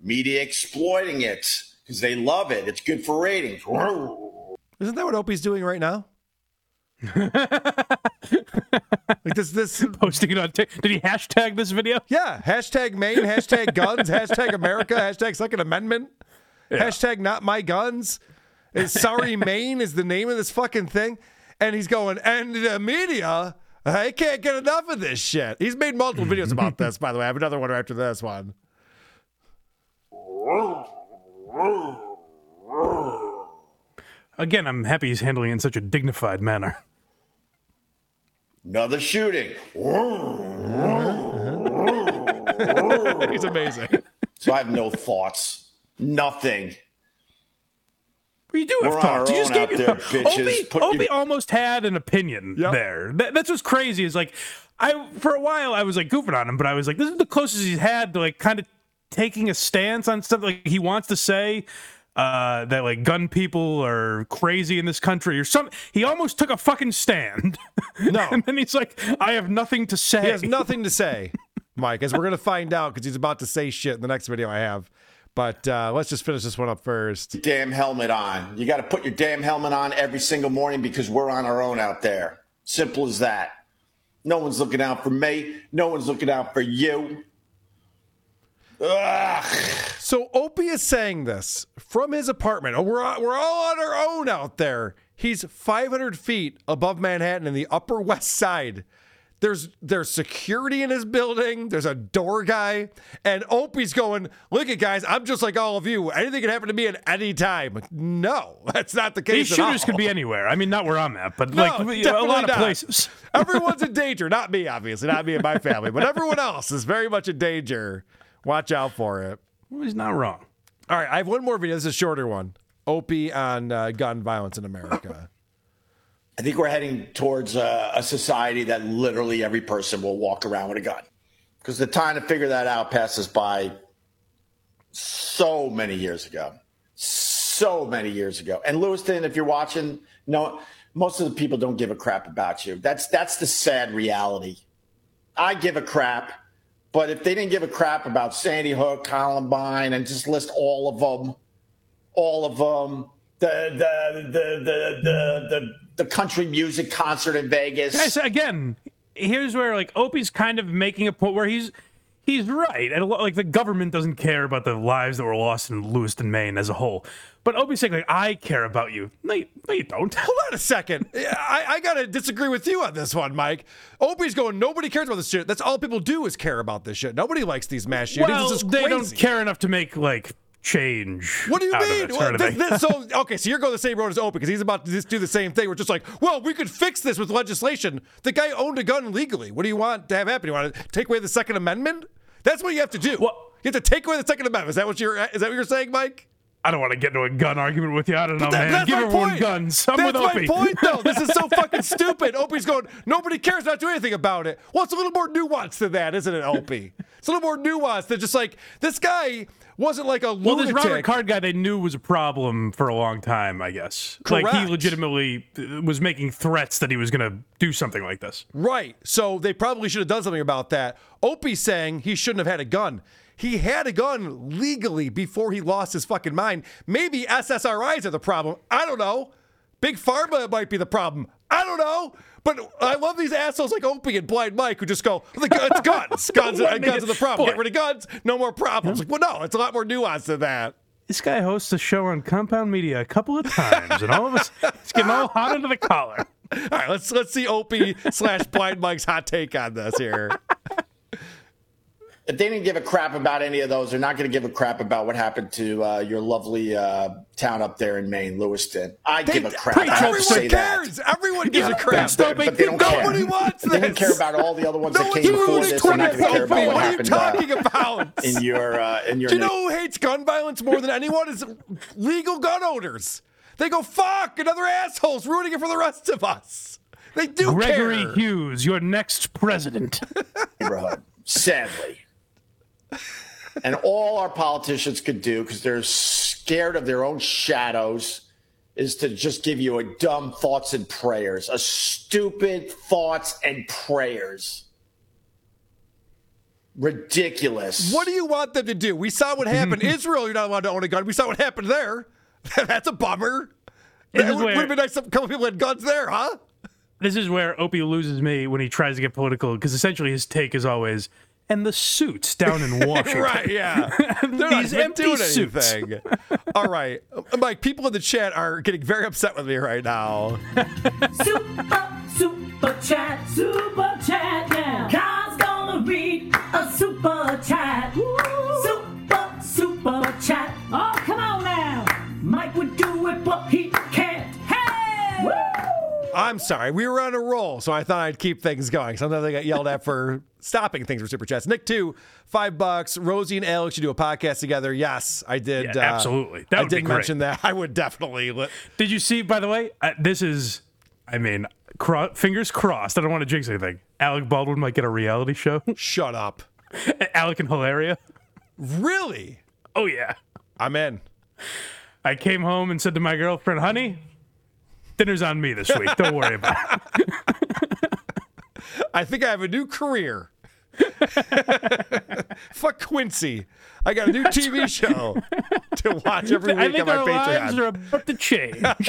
Media exploiting it because they love it. It's good for ratings.
Isn't that what Opie's doing right now? like this, this
posting it on. T- did he hashtag this video?
Yeah, hashtag Maine, hashtag guns, hashtag America, hashtag Second Amendment, hashtag not my guns. Is sorry Maine is the name of this fucking thing, and he's going and the media. I can't get enough of this shit. He's made multiple videos about this, by the way. I have another one right after this one.
Again, I'm happy he's handling it in such a dignified manner.
Another shooting.
He's amazing.
So I have no thoughts. Nothing.
You do
We're
have
on our
thoughts. You just
own
gave
out
your
there, bitches.
Opie,
Put
Opie
your-
almost had an opinion there. That, that's what's crazy. Is like, I for a while I was like goofing on him, but I was like, this is the closest he's had to like kind of taking a stance on stuff like he wants to say. Uh, that like gun people are crazy in this country or something. He almost took a fucking stand.
No.
and then he's like, I have nothing to say.
He has nothing to say, Mike, as we're going to find out because he's about to say shit in the next video I have. But uh, let's just finish this one up first.
Damn helmet on. You got to put your damn helmet on every single morning because we're on our own out there. Simple as that. No one's looking out for me. No one's looking out for you. Ugh.
So Opie is saying this from his apartment. We're we're all on our own out there. He's 500 feet above Manhattan in the Upper West Side. There's there's security in his building. There's a door guy, and Opie's going, "Look at guys, I'm just like all of you. Anything can happen to me at any time." No, that's not the case.
These
at
shooters
all.
could be anywhere. I mean, not where I'm at, but
No,
like a
definitely
lot of places.
Everyone's in danger. Not me, obviously. Not me and my family, but everyone else is very much in danger. Watch out for it.
Well, he's not wrong.
All right, I have one more video. This is a shorter one. Opie on uh, gun violence in America.
I think we're heading towards uh, a society that literally every person will walk around with a gun. Because the time to figure that out passes by so many years ago. So many years ago. And Lewiston, if you're watching, no, most of the people don't give a crap about you. That's that's the sad reality. I give a crap, but if they didn't give a crap about Sandy Hook, Columbine, and just list all of them, all of them, the the the the the the, the country music concert in Vegas.
Guys, again, here's where like Opie's kind of making a point where he's he's right. And a lot, like the government doesn't care about the lives that were lost in Lewiston, Maine as a whole. But Opie's saying like I care about you. No, you, no, you don't.
Hold on a second. I, I gotta disagree with you on this one, Mike. Opie's going. Nobody cares about this shit. That's all people do is care about this shit. Nobody likes these mass shootings.
well, they don't care enough to make like change.
What do you mean? Well,
sort of
this- this- so okay, so you're going the same road as Opie because he's about to just do the same thing. We're just like, well, we could fix this with legislation. The guy owned a gun legally. What do you want to have happen? You want to take away the Second Amendment? That's what you have to do. you have to take away the Second Amendment. Is that what you're? Is that what you're saying, Mike?
I don't want to get into a gun argument with you. I don't know,
That-
man.
that's
Give everyone
point.
guns. I'm
that's
with Opie.
my point, though. This is so fucking stupid. Opie's going, nobody cares, not do anything about it. Well, it's a little more nuanced than that, isn't it, Opie? It's a little more nuanced than just like this guy wasn't like a
Well, this. Robert Card guy they knew was a problem for a long time, I guess. Like he legitimately uh, was making threats that he was going to do something like this.
Right. So they probably should have done something about that. Opie's saying he shouldn't have had a gun. He had a gun legally before he lost his fucking mind. Maybe SSRIs are the problem. I don't know. Big Pharma might be the problem. I don't know. But I love these assholes like Opie and Blind Mike who just go, the it's guns. Guns, guns are the problem. Get rid of guns, no more problems. Like, well, no, it's a lot more nuanced than that.
This guy hosts a show on Compound Media a couple of times, and all of us, it's getting all hot under the collar.
All right, let's let's see Opie slash Blind Mike's hot take on this here.
If they didn't give a crap about any of those, they're not going to give a crap about what happened to uh, your lovely uh, town up there in Maine, Lewiston. I give a crap. I have to
Everyone
say
cares.
that.
Everyone gives
Yeah,
a crap.
but, but they don't care.
Nobody wants
If They don't care about all the other ones
No
that came before this. They're not going to care about what
What are you talking
uh,
about?
in your uh, in your.
Do you know who hates gun violence more than anyone? Is legal gun owners. They go, fuck, another asshole's ruining it for the rest of us. They do
Gregory
care.
Hughes, your next president.
neighborhood, sadly. And all our politicians could do, because they're scared of their own shadows, is to just give you a dumb thoughts and prayers, a stupid thoughts and prayers. Ridiculous.
What do you want them to do? We saw what happened. Israel, you're not allowed to own a gun. We saw what happened there. That's a bummer.
This
It
is
would,
where-
have been nice if a couple people had guns there, huh?
This is where Opie loses me when he tries to get political because essentially his take is always, and the suits down in Washington.
right, yeah. They're not
These
even
empty
doing
suits.
anything. All right. Mike, people in the chat are getting very upset with me right now.
Super, super chat, super chat now. God's gonna read a super chat. Super, super chat. Oh, come on now. Mike would do it, but he can't. Hey!
I'm sorry. We were on a roll, so I thought I'd keep things going. Sometimes I got yelled at for stopping things for super chats. Nick, two, five bucks. Rosie and Alex, you do a podcast together. Yes, I did.
Yeah,
uh,
absolutely. That
I did mention that. I would definitely. Li-
Did you see, by the way, uh, this is, I mean, cro- fingers crossed. I don't want to jinx anything. Alec Baldwin might get a reality show.
Shut up.
Alec and Hilaria.
Really?
Oh, yeah.
I'm in.
I came home and said to my girlfriend, honey, dinner's on me this week. Don't worry about it.
I think I have a new career. Fuck Quincy. I got a new TV show to watch every week
I
week
think
on
our
my
lives
Patreon.
are about to change.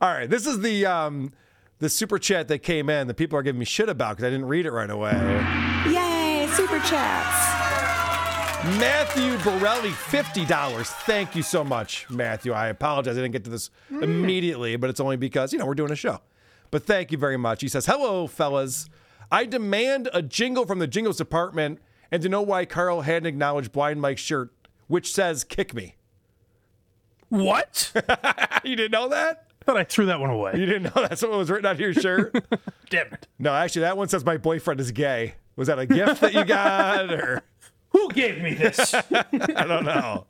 All right, this is the um the super chat that came in that people are giving me shit about because I didn't read it right away.
Yay, super chats.
Matthew Borelli, fifty dollars. Thank you so much, Matthew. I apologize I didn't get to this mm. immediately, but it's only because you know we're doing a show. But thank you very much. He says, "Hello, fellas. I demand a jingle from the jingles department and to know why Karl hadn't acknowledged Blind Mike's shirt, which says "Kick me."
what?
You didn't know that?
thought I threw that one away.
You didn't know that's what was written on your shirt?
Damn it.
no, actually, that one says my boyfriend is gay. Was that a gift that you got, or
Who gave me this?
I don't know.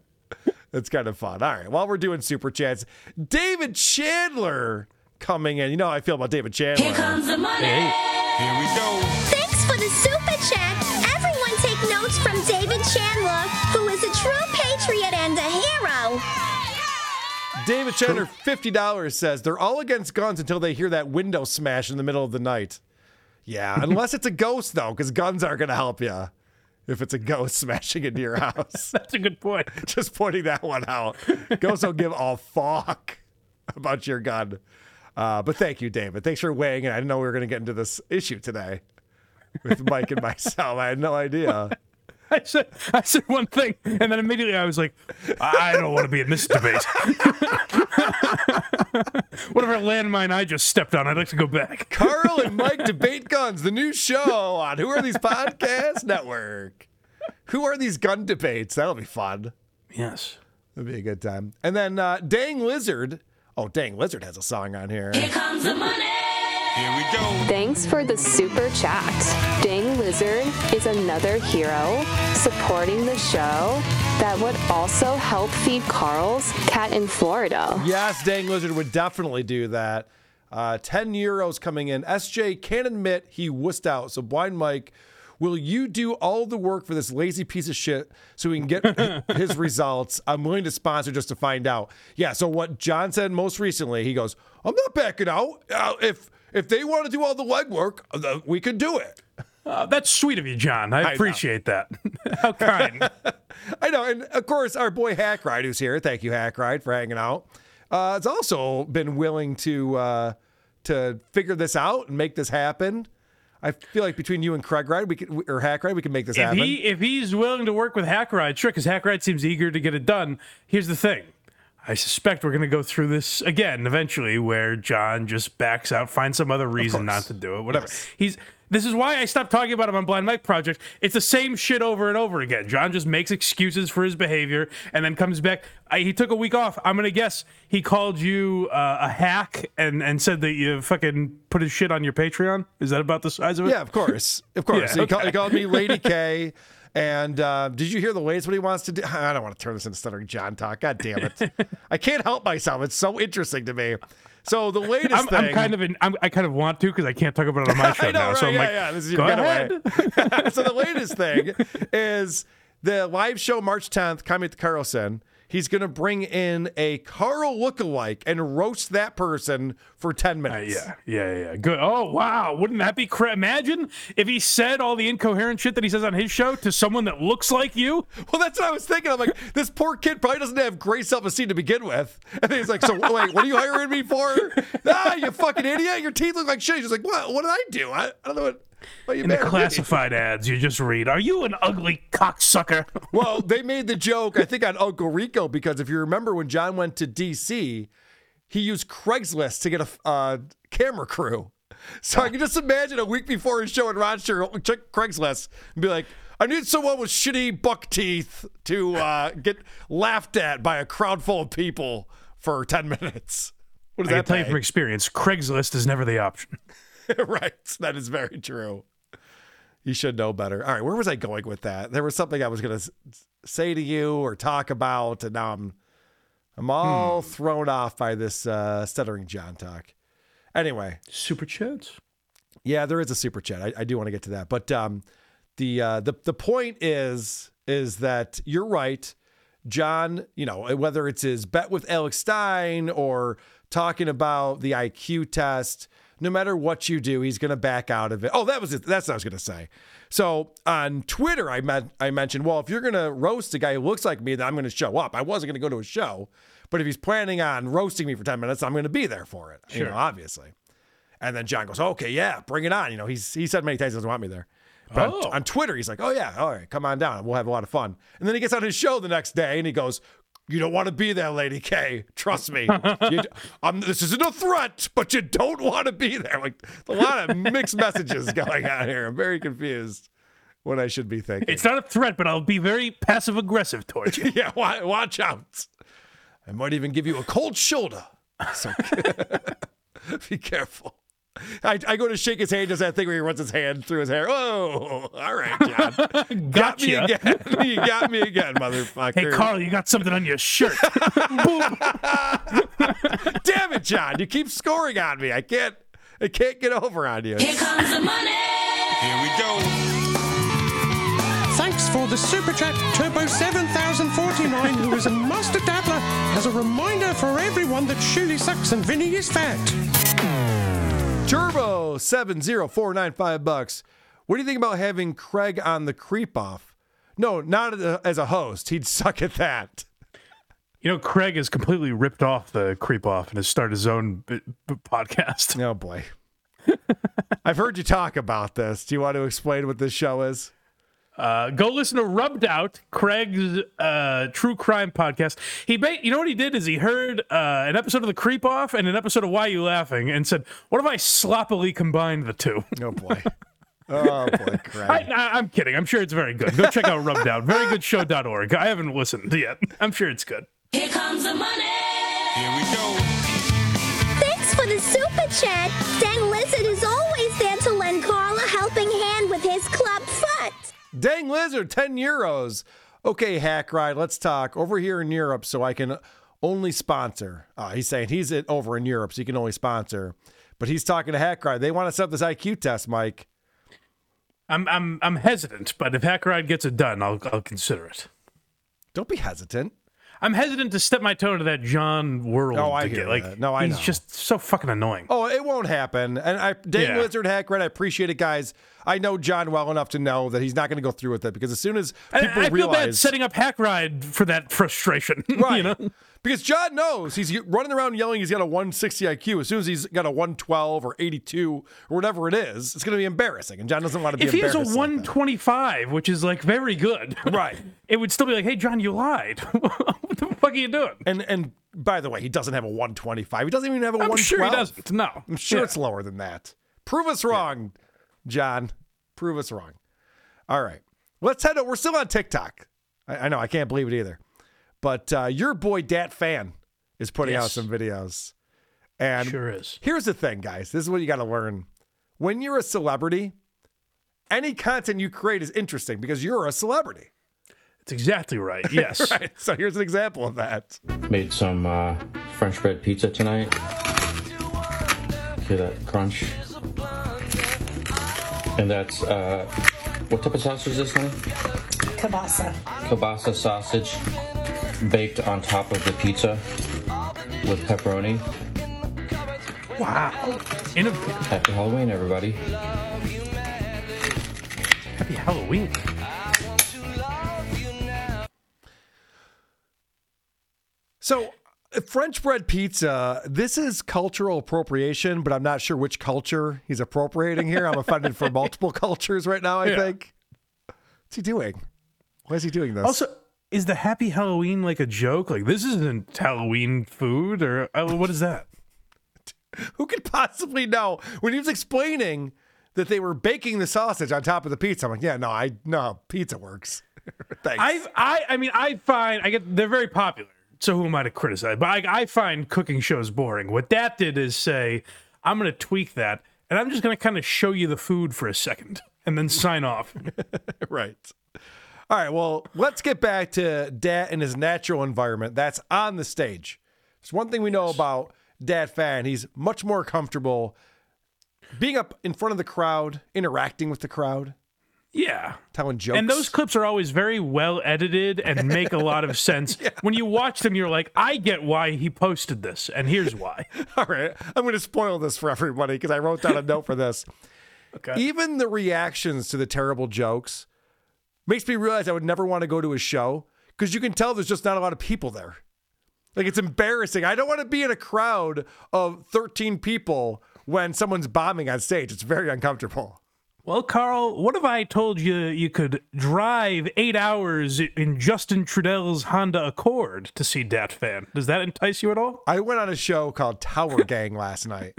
It's kind of fun. All right. While we're doing super chats, David Chandler coming in. You know how I feel about David Chandler.
Here comes the money. Hey, here we go.
Thanks for the super chat. Everyone take notes from David Chandler, who is a true patriot and a hero.
David Chandler, fifty dollars says they're all against guns until they hear that window smash in the middle of the night. Yeah, unless it's a ghost though, because guns aren't going to help you. If it's a ghost smashing into your house,
That's a good point.
just pointing that one out. Ghosts don't give a fuck about your gun. Uh, but thank you, David. Thanks for weighing in. I didn't know we were going to get into this issue today with Mike and myself. I had no idea.
I said I said one thing, and then immediately I was like, I don't want to be in this debate. Whatever landmine I just stepped on, I'd like to go back.
Karl and Mike debate guns, the new show on Who Are These Podcast Network. Who are these gun debates? That'll be fun.
Yes.
That'll be a good time. And then uh, Dang Lizard. Oh, Dang Lizard has a song on here. here.
comes the money.
Thanks for the super chat. Dang Lizard is another hero supporting the show that would also help feed Karl's cat in Florida.
Yes, Dang Lizard would definitely do that. Uh, 10 euros coming in. SJ can't admit he wussed out. So, Blind Mike, will you do all the work for this lazy piece of shit so we can get his results? I'm willing to sponsor just to find out. Yeah, so what John said most recently, he goes, I'm not backing out. Uh, if if they want to do all the legwork, uh, we can do it.
Uh, that's sweet of you, John. I
know.
appreciate that. How kind.
I know, and of course, our boy Hackride, who's here. Thank you, Hackride, for hanging out. Uh, has also been willing to uh, to figure this out and make this happen. I feel like between you and Craig Ride, we could, or Hackride, we can make this
if
happen.
he if he's willing to work with Hackride, sure, because Hackride seems eager to get it done. Here's the thing. I suspect we're going to go through this again eventually, where John just backs out, finds some other reason not to do it, whatever. He's. This is why I stopped talking about him on Blind Mike Project. It's the same shit over and over again. John just makes excuses for his behavior and then comes back. I, he took a week off. I'm gonna guess he called you uh, a hack and and said that you fucking put his shit on your Patreon. Is that about the size of it?
yeah, of course, of course.
Yeah,
he, called, he called me Lady K. And uh, did you hear the latest? What he wants to do? I don't want to turn this into stuttering John talk. God damn it! I can't help myself. It's so interesting to me. So the latest
I'm,
thing.
I'm kind of in, I'm, I kind of want to because I can't talk about it on my show
know,
now.
right?
So I'm
yeah,
like,
yeah. This is your
go ahead.
so the latest thing is the live show March 10th, coming to Carlson. He's going to bring in a Karl lookalike and roast that person for 10 minutes.
Uh, Yeah, yeah, yeah. Good. Oh, wow. Wouldn't that be cra Imagine if he said all the incoherent shit that he says on his show to someone that looks like you.
Well, that's what I was thinking. I'm like, this poor kid probably doesn't have great self esteem to begin with. And then he's like, so wait, what are you hiring me for? Ah, you fucking idiot. Your teeth look like shit. He's just like, what? What did I do? I, I don't know what. You
In the
mad at me?"
classified ads, you just read, Are you an ugly cocksucker?
Well, they made the joke, I think, on Uncle Rico because if you remember when John went to DC, he used Craigslist to get a uh, camera crew. So I can just imagine a week before his show in Rochester, check Craigslist and be like, I need someone with shitty buck teeth to uh, get laughed at by a crowd full of people for 10 minutes. What
I
does
can
that
tell you from experience, Craigslist is never the option.
right. That is very true. You should know better. All right, where was I going with that? There was something I was going to say to you or talk about, and now I'm I'm all thrown off by this uh, stuttering John talk. Anyway,
super chats.
Yeah, there is a super chat. I, I do want to get to that, but um, the uh, the the point is is that you're right, John. You know whether it's his bet with Alex Stein or talking about the IQ test. No matter what you do, he's going to back out of it. Oh, that was it. That's what I was going to say. So on Twitter, I meant I mentioned, well, if you're going to roast a guy who looks like me, then I'm going to show up. I wasn't going to go to a show, but if he's planning on roasting me for ten minutes, I'm going to be there for it. You
Sure.
know, obviously. And then John goes, okay, yeah, bring it on. You know, he's he said many times he doesn't want me there. But
Oh.
on, on Twitter, he's like, oh yeah, all right, come on down. We'll have a lot of fun. And then he gets on his show the next day and he goes, you don't want to be there, Lady K. Trust me. You this isn't a threat, but you don't want to be there. Like a lot of mixed messages going on here. I'm very confused what I should be thinking.
It's not a threat, but I'll be very passive aggressive towards you.
yeah, wa- watch out. I might even give you a cold shoulder. So be careful. I, I go to shake his hand, does that thing where he runs his hand through his hair. Oh, all right, John. got me again. you got me again, motherfucker.
Hey, Karl, you got something on your shirt.
Damn it, John. You keep scoring on me. I can't I can't get over on you.
Here comes the money.
Here we go. Thanks for the super chat, Turbo 7049, who is a master dabbler, as a reminder for everyone that Shirley sucks and Vinny is fat.
Turbo 70495 bucks. What do you think about having Craig on the creep off? No, not as a, host. He'd suck at that.
You know, Craig has completely ripped off the creep off and has started his own b- b- podcast.
Oh boy. I've heard you talk about this. Do you want to explain what this show is?
Uh, go listen to Rubbed Out, Craig's uh, true crime podcast. He, ba- you know what he did is he heard uh, an episode of The Creep Off and an episode of Why You Laughing, and said, "What if I sloppily combined the two?
Oh boy. Oh boy, Craig.
I, I, I'm kidding. I'm sure it's very good. Go check out Rubbed Out. Verygoodshow.org. I haven't listened yet. I'm sure it's good.
Here comes the money.
Here we go.
Thanks for the super chat. Dang Lizard
Dang lizard, 10 euros. Okay, Hack Ride, let's talk. Over here in Europe, so I can only sponsor. Uh, he's saying he's at, over in Europe, so he can only sponsor. But he's talking to Hack Ride. They want to set up this IQ test, Mike.
I'm I'm I'm hesitant, but if Hacker Ride gets it done, I'll I'll consider it.
Don't be hesitant.
I'm hesitant to step my toe into that John world.
Oh, I
get, like,
that. No, I
he's
know.
just so fucking annoying.
Oh, it won't happen. And I, Dang
Yeah.
Lizard, I appreciate it, guys. I know John well enough to know that he's not going to go through with it because as soon as people
I feel
realize.
bad setting up Hack Ride for that frustration.
Right.
you know?
Because John knows he's running around yelling he's got a 160 IQ. As soon as he's got a 112 or 82 or whatever it is, it's going to be embarrassing. And John doesn't want to be
If he has a
like
125, which is like very good,
Right.
it would still be like, hey, John, you lied. what the fuck are you doing?
And and by the way, he doesn't have a 125. He doesn't even have a
I'm
112.
sure he doesn't. No.
I'm sure
Yeah.
it's lower than that. Prove us wrong, John. Prove us wrong. All right. Let's head over. We're still on TikTok. I, I know. I can't believe it either. But uh, your boy, Dat Phan, is putting out some videos. And
Sure is.
here's the thing, guys. This is what you got to learn. When you're a celebrity, any content you create is interesting because you're a celebrity.
It's exactly right. Yes.
right. So here's an example of that.
Made some uh, French bread pizza tonight. Hear that crunch? And that's, uh, what type of sausage is this, honey?
Kielbasa.
Kielbasa sausage. Baked on top of the pizza with pepperoni.
Wow. Innovative.
Happy Halloween, everybody.
Happy Halloween.
So, uh, French bread pizza, this is cultural appropriation, but I'm not sure which culture he's appropriating here. I'm offended for multiple cultures right now, I
Yeah.
think. What's he doing? Why is he doing this?
Also, is the Happy Halloween like a joke? Like this isn't Halloween food, or uh, what is that?
Who could possibly know? When he was explaining that they were baking the sausage on top of the pizza, I'm like, yeah, no, I no, pizza works. Thanks.
I I I mean I find I get they're very popular. So who am I to criticize? But I, I find cooking shows boring. What that did is say I'm going to tweak that, and I'm just going to kind of show you the food for a second, and then sign off.
right. All right. Well, let's get back to Dat in his natural environment. That's on the stage. It's one thing we know about Dat Phan. He's much more comfortable being up in front of the crowd, interacting with the crowd,
Yeah.
telling jokes.
And those clips are always very well edited and make a lot of sense. yeah. When you watch them, you're like, I get why he posted this, and here's why.
All right. I'm going to spoil this for everybody because I wrote down a note for this.
Okay.
Even the reactions to the terrible jokes makes me realize I would never want to go to a show because you can tell there's just not a lot of people there. Like it's embarrassing. I don't want to be in a crowd of 13 people when someone's bombing on stage. It's very uncomfortable.
Well, Karl, what if I told you you could drive eight hours in Justin Trudell's Honda Accord to see Dat Phan? Does that entice you at all?
I went on a show called Tower Gang last night.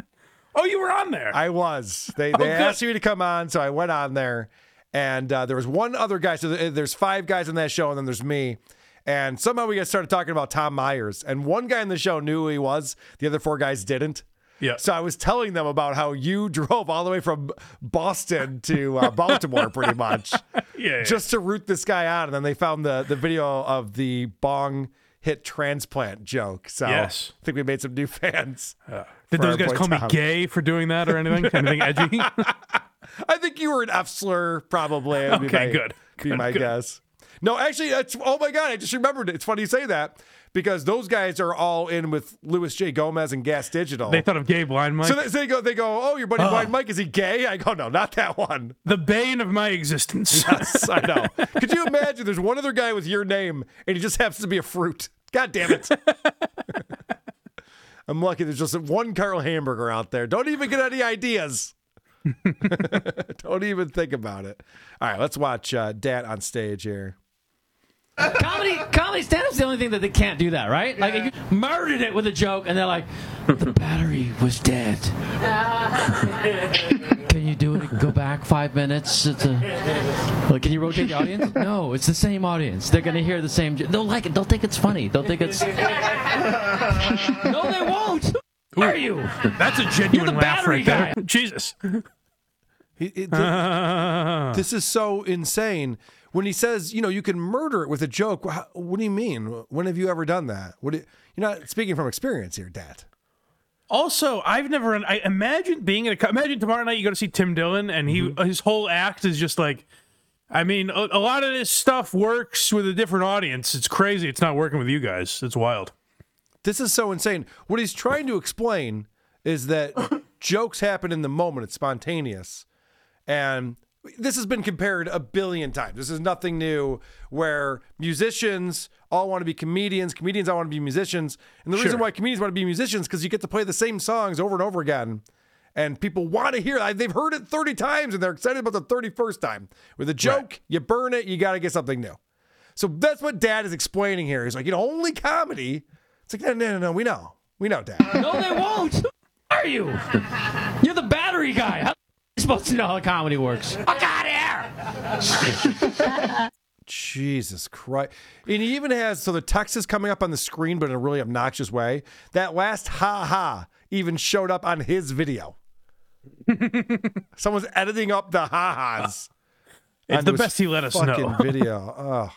Oh, you were on there.
I was. They
Oh,
they
good.
asked me to come on, so I went on there, and uh, there was one other guy. So th- there's five guys on that show, and then there's me. And somehow we got started talking about Tom Myers, and one guy in the show knew who he was. The other four guys didn't.
Yeah.
So I was telling them about how you drove all the way from Boston to uh, Baltimore, pretty much,
Yeah, yeah.
just to root this guy out. And then they found the the video of the bong hit transplant joke. So
Yes.
I think we made some new fans.
Did those guys call me gay for doing that or anything? anything edgy?
I think you were an F slur, probably.
Okay,
my-
good.
Be
Good,
my
good.
guess. No, actually, that's oh my god! I just remembered it. It's funny you say that because those guys are all in with Luis J. Gomez and Gas Digital.
they thought of gay blind Mike.
so, they, so they go, they go, oh, your buddy
Oh.
Blind Mike is he gay? I go, no, not that one.
the bane of my existence.
Yes, I know. Could you imagine? There's one other guy with your name, and he just happens to be a fruit. God damn it! I'm lucky. There's just one Karl Hamburger out there. Don't even get any ideas. Don't even think about it. All right, let's watch uh, Dat on stage here.
comedy, comedy stand-up's the only thing that they can't do that, right? Like, you murdered it with a joke, and they're like, "The battery was dead." can you do it? Go back five minutes. It's a, like, can you rotate the audience? No, it's the same audience. They're gonna hear the same. They'll like it. They'll think it's funny. They'll think it's. no, they won't. Who are you?
That's a genuine
You're the
laugh
battery
right there.
guy.
Jesus.
He- it- th- this is so insane. When he says, you know, you can murder it with a joke. wh- What do you mean? When have you ever done that? What do, you're not speaking from experience here, Dat.
Also, I've never. I imagine being in a. co- Imagine tomorrow night you go to see Tim Dillon, and he
Mm-hmm.
his whole act is just like. I mean, a, a lot of this stuff works with a different audience. It's crazy. It's not working with you guys. It's wild.
This is so insane. What he's trying to explain is that jokes happen in the moment, it's spontaneous. And this has been compared a billion times. This is nothing new where musicians all want to be comedians, comedians all want to be musicians. And the reason why comedians want to be musicians because you get to play the same songs over and over again. And people want to hear it. They've heard it 30 times and they're excited about the 31st time. With a joke, you burn it, you got to get something new. So that's what Dat is explaining here. He's like, you know, only comedy. It's like, no, no, no, no, we know. We know, Dat.
No, they won't. Who are you? You're the battery guy. How are you supposed to know how comedy works? Fuck out here.
Jesus Christ. And he even has, so the text is coming up on the screen, but in a really obnoxious way. That last ha ha even showed up on his video. Someone's editing up the ha ha's.
It's the best he let us know.
video. Oh.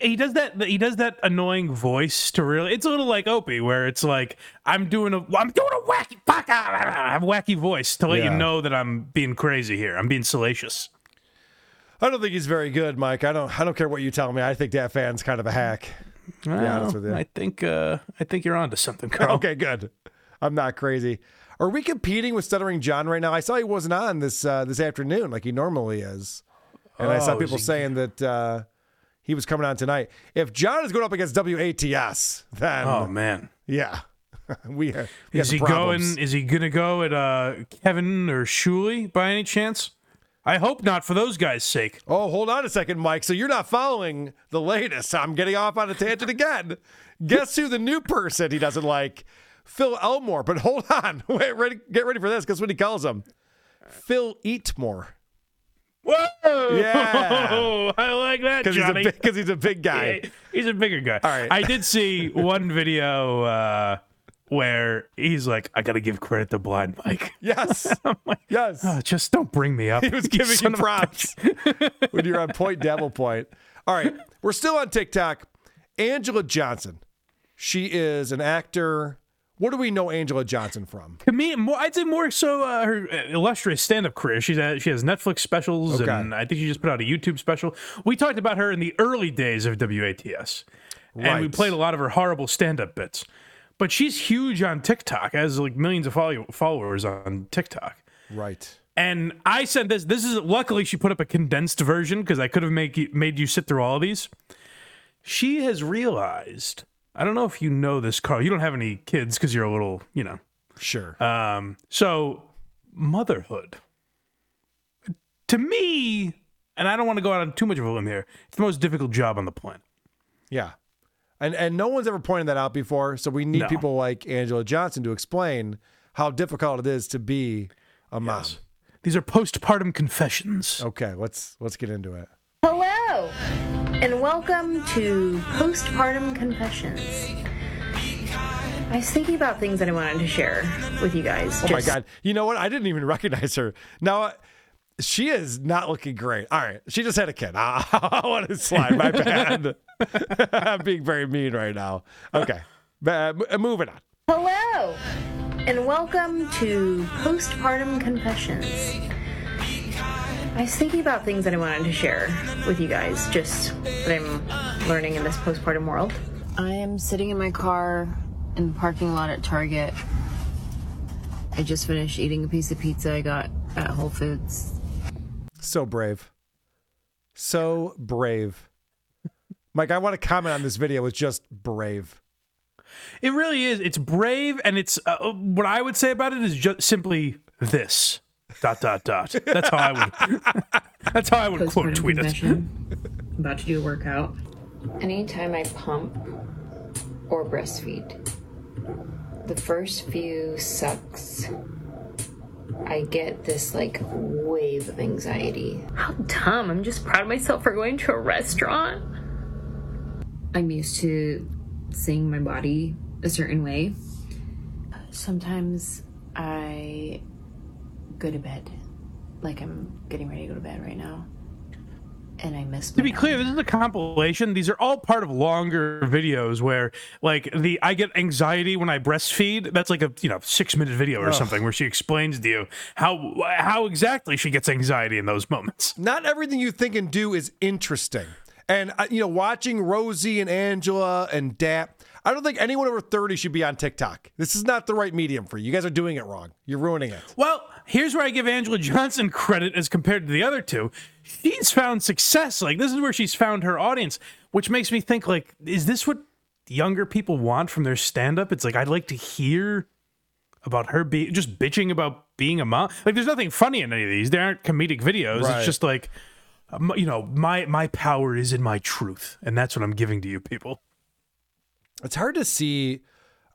He does that he does that annoying voice to really it's a little like opie where it's like i'm doing a i'm doing a wacky fuck i have a wacky voice to let
Yeah.
you know that i'm being crazy here i'm being salacious
I don't think he's very good, Mike. I don't I don't care what you tell me. I think Dat Phan's kind of a hack.
Well. I think uh, I think you're onto something, Karl.
Okay, good. I'm not crazy. Are we competing with Stuttering John right now? I saw he wasn't on this uh, this afternoon like he normally is, and I saw
Oh,
people
he-
saying that uh, he was coming on tonight. If John is going up against WATS, then
Oh man.
yeah, we, are, we
Is he
problems.
going? Is he gonna go at uh, Kevin or Shuli by any chance? I hope not, for those guys' sake.
Oh, hold on a second, Mike. So you're not following the latest. I'm getting off on a tangent again. Guess who the new person he doesn't like? Phil Elmore. But hold on. Wait, ready, get ready for this. because when he calls him? Phil Eatmore.
Whoa!
Yeah.
I like that,
Because he's, a
Johnny.
big- 'cause he's a big guy.
Yeah, he's a bigger guy.
All right.
I did see one video uh, where he's like, "I got to give credit to Blind Mike."
Yes. yes.
Oh, just don't bring me up.
He was giving you props when you're on point devil point. All right. We're still on TikTok. Angela Johnson. She is an actor. What do we know Angela Johnson from?
Comedian, more, I'd say more so uh, her uh, illustrious stand-up career. She's uh, she has Netflix specials,
Okay.
and I think she just put out a YouTube special. We talked about her in the early days of WATS, and we played a lot of her horrible stand-up bits. But she's huge on TikTok, has like millions of follow- followers on TikTok.
Right.
And I said this. This is luckily she put up a condensed version because I could have make made you sit through all of these. She has realized. I don't know if you know this, Karl. You don't have any kids because you're a little, you know.
Sure.
Um. So, motherhood. To me, and I don't want to go out on too much of a limb here. It's the most difficult job on the planet.
Yeah. And and no one's ever pointed that out before. So we need
No.
people like Angela Johnson to explain how difficult it is to be a mom.
These are postpartum confessions.
Okay, let's let's get into it.
Hello, and welcome to Postpartum Confessions. I was thinking about things that I wanted to share with you guys.
Oh my god. You know what? I didn't even recognize her. Now uh, she is not looking great. All right. She just had a kid. I, want to slide. My bad. I'm being very mean right now. Okay. Uh, moving on.
Hello, and welcome to Postpartum Confessions. I was thinking about things that I wanted to share with you guys, just that I'm learning in this postpartum world.
I am sitting in my car in the parking lot at Target. I just finished eating a piece of pizza I got at Whole Foods.
So brave. So brave. Mike, I want to comment on this video. It's just brave.
It really is. It's brave, and it's uh, what I would say about it is just simply this. Dot dot dot. That's how I would. that's how I would quote tweet it.
About to do a workout. Anytime I pump or breastfeed, the first few sucks, I get this like wave of anxiety.
How dumb. I'm just proud of myself for going to a restaurant.
I'm used to seeing my body a certain way. Sometimes I go to bed, like I'm getting ready to go to bed right now, and I miss
To be clear, this is a compilation. These are all part of longer videos where, like, the I get anxiety when I breastfeed. That's like a you know six minute video or
Ugh.
something where she explains to you how how exactly she gets anxiety in those moments.
Not everything you think and do is interesting. And, uh, you know, watching Rosie and Angela and Dat, I don't think anyone over 30 should be on TikTok. This is not the right medium for you. You guys are doing it wrong. You're ruining it.
Well, here's where I give Angela Johnson credit as compared to the other two. She's found success. Like this is where she's found her audience, which makes me think like, is this what younger people want from their stand-up? It's like I'd like to hear about her being just bitching about being a mom. Like there's nothing funny in any of these. They aren't comedic videos.
Right.
It's just like um, you know, my my power is in my truth, and that's what I'm giving to you people.
It's hard to see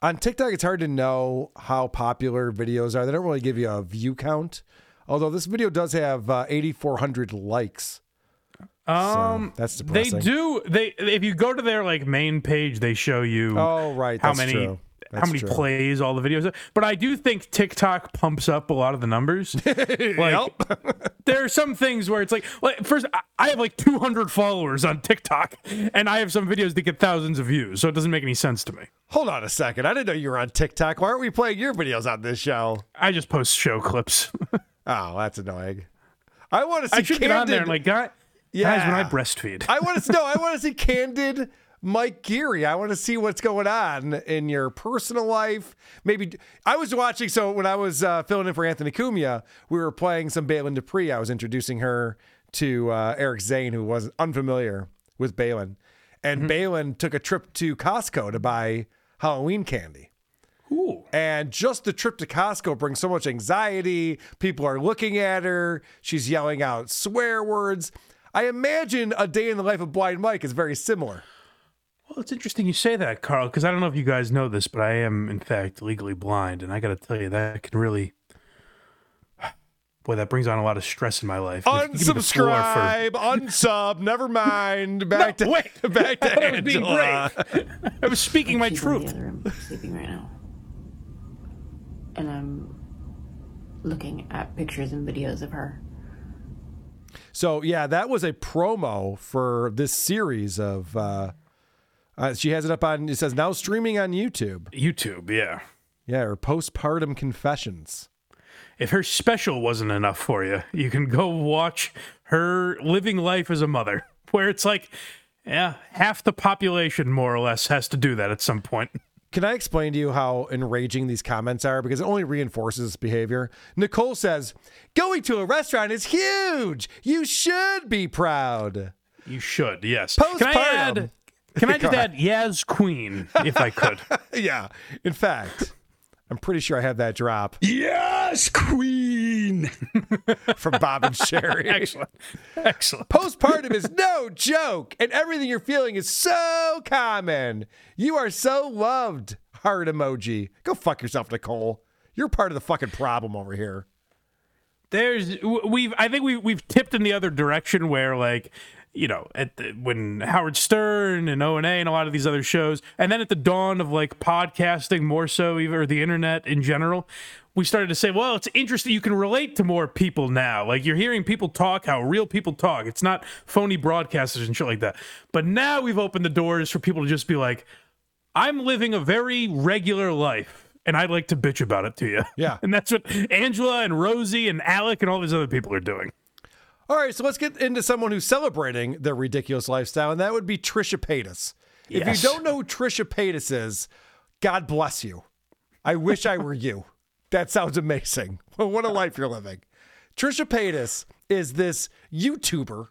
on TikTok. It's hard to know how popular videos are. They don't really give you a view count. Although this video does have uh, 8,400 likes.
Um,
that's depressing.
They do. They if you go to their like main page, they show you.
Oh, right,
How
that's
many?
true.
How many
true.
plays all the videos? But I do think TikTok pumps up a lot of the numbers. like, there are some things where it's like, like first, I- have like 200 followers on TikTok, and I have some videos that get thousands of views, so it doesn't make any sense to me.
Hold on a second. I didn't know you were on TikTok. Why aren't we playing your videos on this show?
I just post show clips.
oh, that's annoying. I want to see
I should get on there
candid-
and like, guy, guys, when I breastfeed.
I want to know. I want to see candid Mike Geary. I want to see what's going on in your personal life. Maybe I was watching. So when I was uh, filling in for Anthony Cumia, we were playing some Baylen Dupree. I was introducing her to uh, Eric Zane, who was unfamiliar with Baylen, and Baylen took a trip to Costco to buy Halloween candy.
Ooh.
And just the trip to Costco brings so much anxiety. People are looking at her. She's yelling out swear words. I imagine a day in the life of Blind Mike is very similar.
Well, it's interesting you say that, Karl, because I don't know if you guys know this, but I am, in fact, legally blind. And I got to tell you, that can really. Boy, that brings on a lot of stress in my life. Give me the floor for-
Unsubscribe, unsub, never mind. Back
No,
to
wait.
back to
I was being
Angela.
I was speaking my
She's in the
truth.
other room sleeping right now. And I'm looking at pictures and videos of her.
So yeah, that was a promo for this series of. Uh, uh, she has it up on. It says now streaming on YouTube.
YouTube, yeah.
Yeah, her postpartum confessions.
If her special wasn't enough for you, you can go watch her living life as a mother, where it's like, yeah, half the population more or less has to do that at some point.
Can I explain to you how enraging these comments are? Because it only reinforces this behavior. Nicole says, Going to a restaurant is huge. You should be proud.
You should, yes. Can I
Postpartum.
add? Can I just
Go
add Yaz Queen if I could?
yeah. In fact, I'm pretty sure I have that drop
Yes, Queen.
from Bob and Sheri.
Excellent. Excellent.
Postpartum is no joke, and everything you're feeling is so common. You are so loved. Heart emoji. Go fuck yourself, Nicole. You're part of the fucking problem over here.
There's we've I think we we've tipped in the other direction where like you know at the, when Howard Stern and O and A and a lot of these other shows, and then at the dawn of like podcasting more so, even or the internet in general, we started to say, well, it's interesting. You can relate to more people now. Like you're hearing people talk how real people talk. It's not phony broadcasters and shit like that. But now we've opened the doors for people to just be like, I'm living a very regular life. And I'd like to bitch about it to you.
Yeah.
And that's what Angela and Rosie and Alec and all these other people are doing.
All right, so let's get into someone who's celebrating their ridiculous lifestyle, and that would be Trisha Paytas. If you don't know who Trisha Paytas is, God bless you. I wish I were you. That sounds amazing. what a life you're living. Trisha Paytas is this YouTuber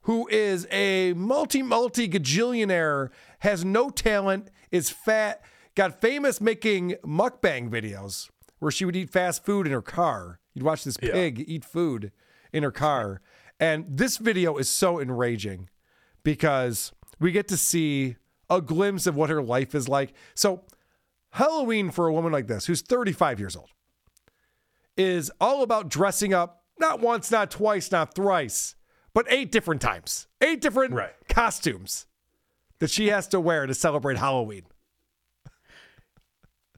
who is a multi multi gajillionaire, has no talent, is fat, got famous making mukbang videos where she would eat fast food in her car. You'd watch this pig eat food in her car. And this video is so enraging because we get to see a glimpse of what her life is like. So, Halloween for a woman like this, who's 35 years old, is all about dressing up not once, not twice, not thrice, but eight different times, eight different costumes that she has to wear to celebrate Halloween.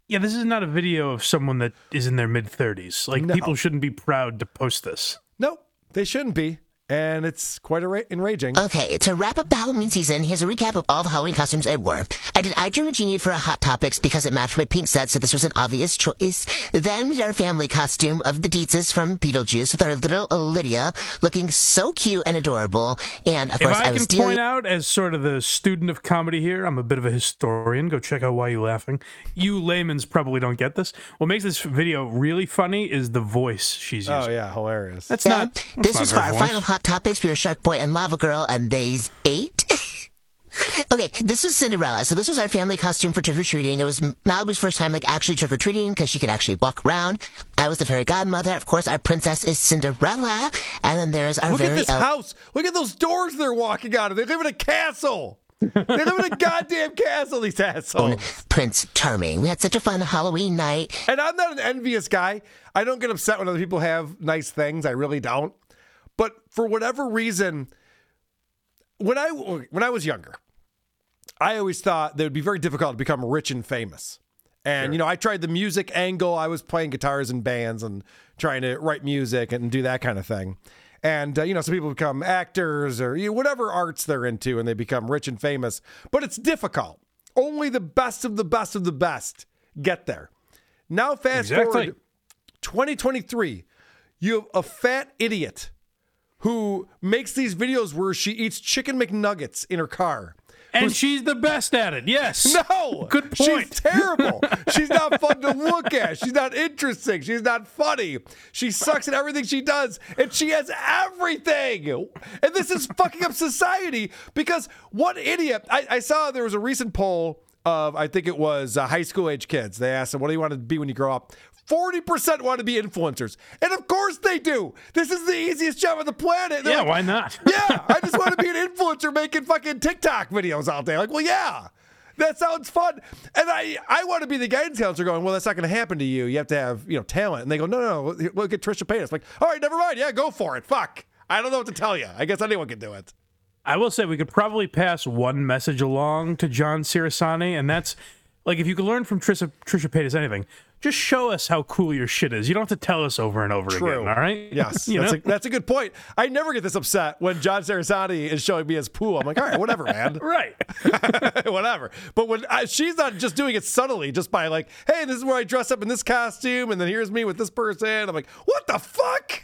Yeah, this is not a video of someone that is in their mid 30s. Like,
No.
people shouldn't be proud to post this.
No, they shouldn't be. And it's quite enra- enraging.
Okay, to wrap up the Halloween season, here's a recap of all the Halloween costumes I wore. I did I Dream a Jeannie for a Hot Topics because it matched my pink set, so this was an obvious choice. Then we did our family costume of the Deetzes from Beetlejuice with our little Lydia looking so cute and adorable. And of
If
course,
I,
I, was
can
dealing.
point out, as sort of the student of comedy here, I'm a bit of a historian. Go check out Why You Laughing. You layman's probably don't get this. What makes this video really funny is the voice she's oh, using.
Oh, yeah, hilarious.
That's
Yeah,
not. that's
This
not
was for our
voice.
final Hot Topics. We were Shark Boy and Lava Girl, and they's eight. okay, this was Cinderella. So this was our family costume for trick or treating. It was Malibu's first time, like actually trick or treating, because she could actually walk around. I was the fairy godmother. Of course, our princess is Cinderella, and then there's our
Look
very
at this
el-
house. Look at those doors they're walking out of. They live in a castle. they live in a goddamn castle, these assholes.
Prince Charming. We had such a fun Halloween night.
And I'm not an envious guy. I don't get upset when other people have nice things. I really don't. But for whatever reason, when I when I was younger, I always thought that it would be very difficult to become rich and famous. And you know, I tried the music angle. I was playing guitars in bands and trying to write music and do that kind of thing. And uh, you know, some people become actors or you know, whatever arts they're into, and they become rich and famous. But it's difficult. Only the best of the best of the best get there. Now, fast
Exactly.
forward 2023, you have a fat idiot who makes these videos where she eats chicken McNuggets in her car.
And she's the best at it. Yes.
No.
Good point.
She's terrible. She's not fun to look at. She's not interesting. She's not funny. She sucks at everything she does, and she has everything. And this is fucking up society because what idiot? I, I saw there was a recent poll of, I think it was uh, high school age kids. They asked them, What do you want to be when you grow up? 40% want to be influencers. And of course they do. This is the easiest job on the planet. They're
Yeah,
like,
why not?
yeah, I just want to be an influencer making fucking TikTok videos all day. Like, well, yeah, that sounds fun. And I, I want to be the guidance counselor going, well, that's not going to happen to you. You have to have, you know, talent. And they go, no, no, no, look at Trisha Paytas. Like, all right, never mind. Yeah, go for it. Fuck. I don't know what to tell you. I guess anyone can do it.
I will say we could probably pass one message along to John Sirasani, and that's like if you could learn from Trisha Trisha Paytas anything, just show us how cool your shit is. You don't have to tell us over and over
True.
again. All right?
Yes, that's, a, that's a good point. I never get this upset when John Sarasani is showing me his pool. I'm like, all right, whatever, man.
right.
whatever. But when I, she's not just doing it subtly, just by like, hey, this is where I dress up in this costume, and then here's me with this person. I'm like, what the fuck?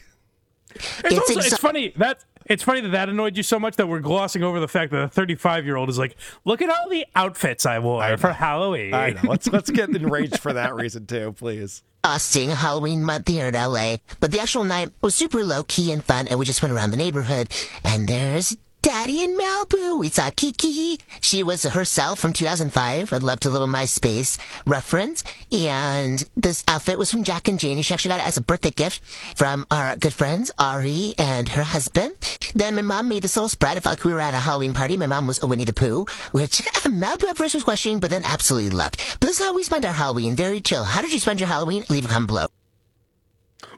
It's, also, it's funny that it's funny that that annoyed you so much that we're glossing over the fact that a 35 year old is like, look at all the outfits I wore for Halloween.
I know. Let's let's get enraged for that reason too, please.
Austin Halloween month here in LA, but the actual night was super low key and fun, and we just went around the neighborhood. And there's Daddy in Malibu. We saw Kiki. She was herself from 2005. I'd love to little MySpace reference. And this outfit was from Jack and Janie. She actually got it as a birthday gift from our good friends Ari and her husband. Then my mom made this little spread. It felt like we were at a Halloween party. My mom was a Winnie the Pooh, which Malibu at first was questioning, but then absolutely loved. But this is how we spend our Halloween. Very chill. How did you spend your Halloween? Leave a comment below.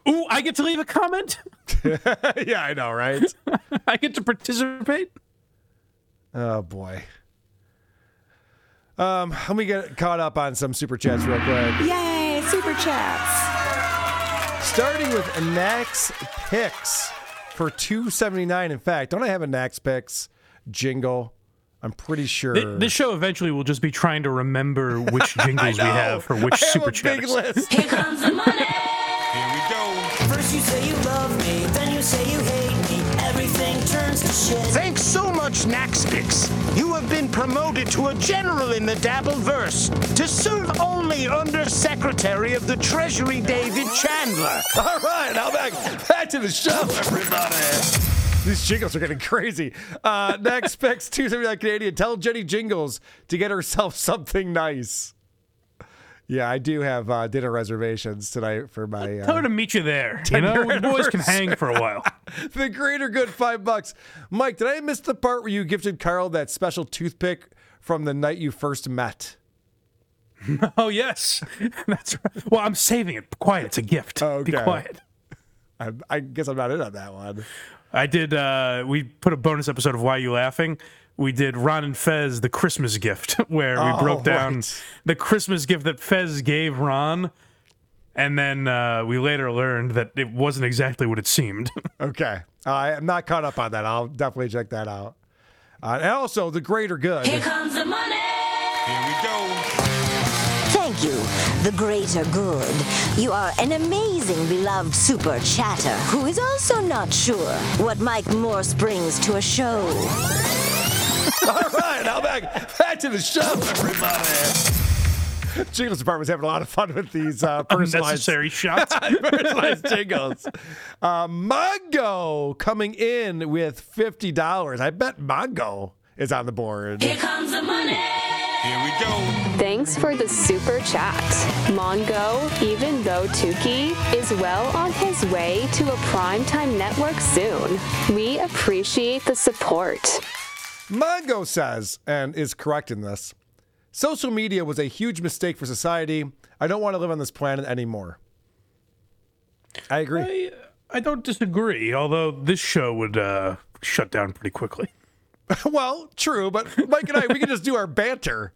Ooh, I get to leave a comment.
yeah, I know, right?
I get to participate.
Oh boy. Um, let me get caught up on some super chats real quick.
Yay, super chats.
Starting with Nax Picks for two seventy nine. In fact, don't I have a Nax Picks jingle? I'm pretty sure.
Th- This show eventually will just be trying to remember which jingles we have for which
I
super chats.
Here comes the money.
Here we go.
First you say you love me, then you say you hate me. Everything turns to shit.
Thanks so much, Naxpix. You have been promoted to a general in the Dabbleverse to serve only Under Secretary of the Treasury, David Chandler.
All right, now back back to the show, everybody. These jingles are getting crazy. Uh, next picks 279 Canadian. Tell Jenny Jingles to get herself something nice. Yeah, I do have uh, dinner reservations tonight for my.
Tell her
Uh,
to meet you there. You
10
know, the boys can hang for a while.
the greater good, five bucks. Mike, did I miss the part where you gifted Karl that special toothpick from the night you first met?
oh yes, that's right. Well, I'm saving it. Quiet. It's a gift. Be
Okay.
quiet.
I, I guess I'm not in on that one.
I did. uh We put a bonus episode of Why You Laughing. We did Ron and Fez the Christmas gift, where we
Oh,
broke down
right.
the Christmas gift that Fez gave Ron, and then uh, we later learned that it wasn't exactly what it seemed.
Okay. I am not caught up on that. I'll definitely check that out. Uh, and also, the greater good.
Here comes the money.
Here we go.
Thank you, the greater good. You are an amazing, beloved super chatter who is also not sure what Mike Morse brings to a show.
All right, now back back to the show, everybody. Jingles department's having a lot of fun with these uh, personalized
Unnecessary shots.
personalized jingles. Uh, Mongo coming in with fifty dollars. I bet Mongo is on the board.
Here comes the money.
Here we go.
Thanks for the super chat. Mongo, even though Tukey is well on his way to a primetime network soon. We appreciate the support.
Mongo says, and is correct in this, social media was a huge mistake for society. I don't want to live on this planet anymore. I agree.
I, I don't disagree, although this show would uh, shut down pretty quickly.
well, true, but Mike and I, we can just do our banter.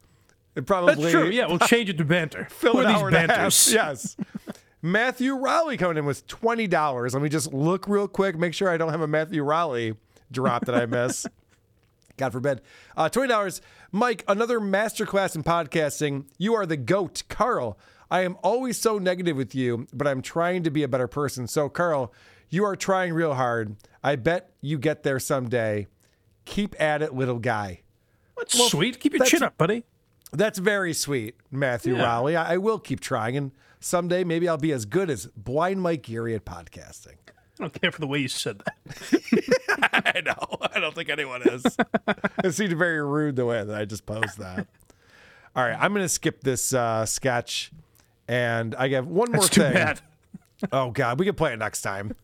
And probably
That's true. Yeah, we'll change it to banter.
fill
Who
an
are these
hour and a half.
banters?
Yes. Matthew Raleigh coming in with twenty dollars. Let me just look real quick, make sure I don't have a Matthew Raleigh drop that I miss. God forbid. Uh, twenty dollars, Mike. Another masterclass in podcasting. You are the goat, Karl. I am always so negative with you, but I'm trying to be a better person. So, Karl, you are trying real hard. I bet you get there someday. Keep at it, little guy.
That's sweet. Keep your chin up, buddy.
That's very sweet, Matthew
Yeah.
Rowley. I, I will keep trying, and someday maybe I'll be as good as Blind Mike Geary at podcasting.
I don't care for the way you said that.
I know. I don't think anyone is. it seemed very rude the way that I just posed that. All right, I'm going to skip this uh, sketch, and I have one more
That's too
thing.
bad.
Oh God, we can play it next time,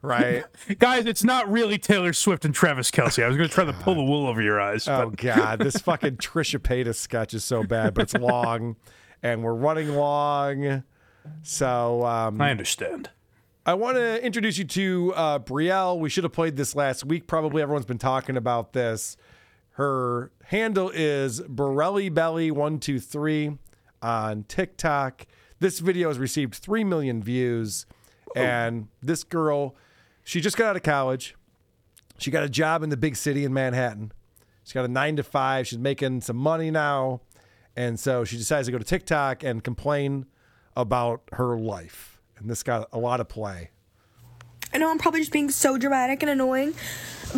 right?
Guys, it's not really Taylor Swift and Travis Kelce. I was going to try to pull the wool over your eyes.
Oh God, this fucking Trisha Paytas sketch is so bad, but it's long, and we're running long. So um,
I understand.
I want to introduce you to uh, Brielle. We should have played this last week. Probably everyone's been talking about this. Her handle is Brielley Belly one two three on TikTok. This video has received three million views, and this girl, she just got out of college. She got a job in the big city in Manhattan. She's got a nine to five. She's making some money now, and so she decides to go to TikTok and complain about her life. And this got a lot of play.
I know I'm probably just being so dramatic and annoying,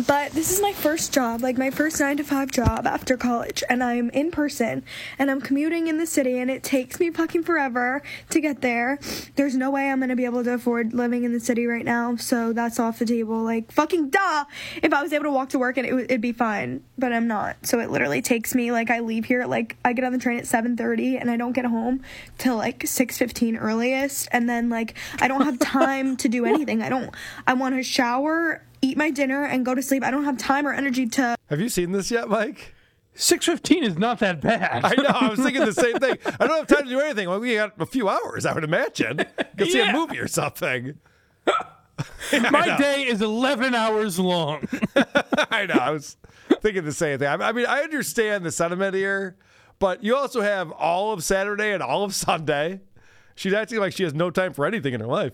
but this is my first job, like my first nine to five job after college, and I'm in person and I'm commuting in the city, and it takes me fucking forever to get there. There's no way I'm gonna be able to afford living in the city right now, so that's off the table. Like fucking duh! If I was able to walk to work and it would, it'd be fine, but I'm not. So it literally takes me like I leave here like I get on the train at 7:30 and I don't get home till like 6:15 earliest, and then like I don't have time to do anything. I don't. I want to shower, eat my dinner, and go to sleep. I don't have time or energy to.
Have you seen this yet, Mike?
Six fifteen is not that bad.
I know. I was thinking the same thing. I don't have time to do anything. Well, we got a few hours, I would imagine. Go see a movie or something.
My day is eleven hours long.
I know. I was thinking the same thing. I I mean, I understand the sentiment here, but you also have all of Saturday and all of Sunday. She's acting like she has no time for anything in her life.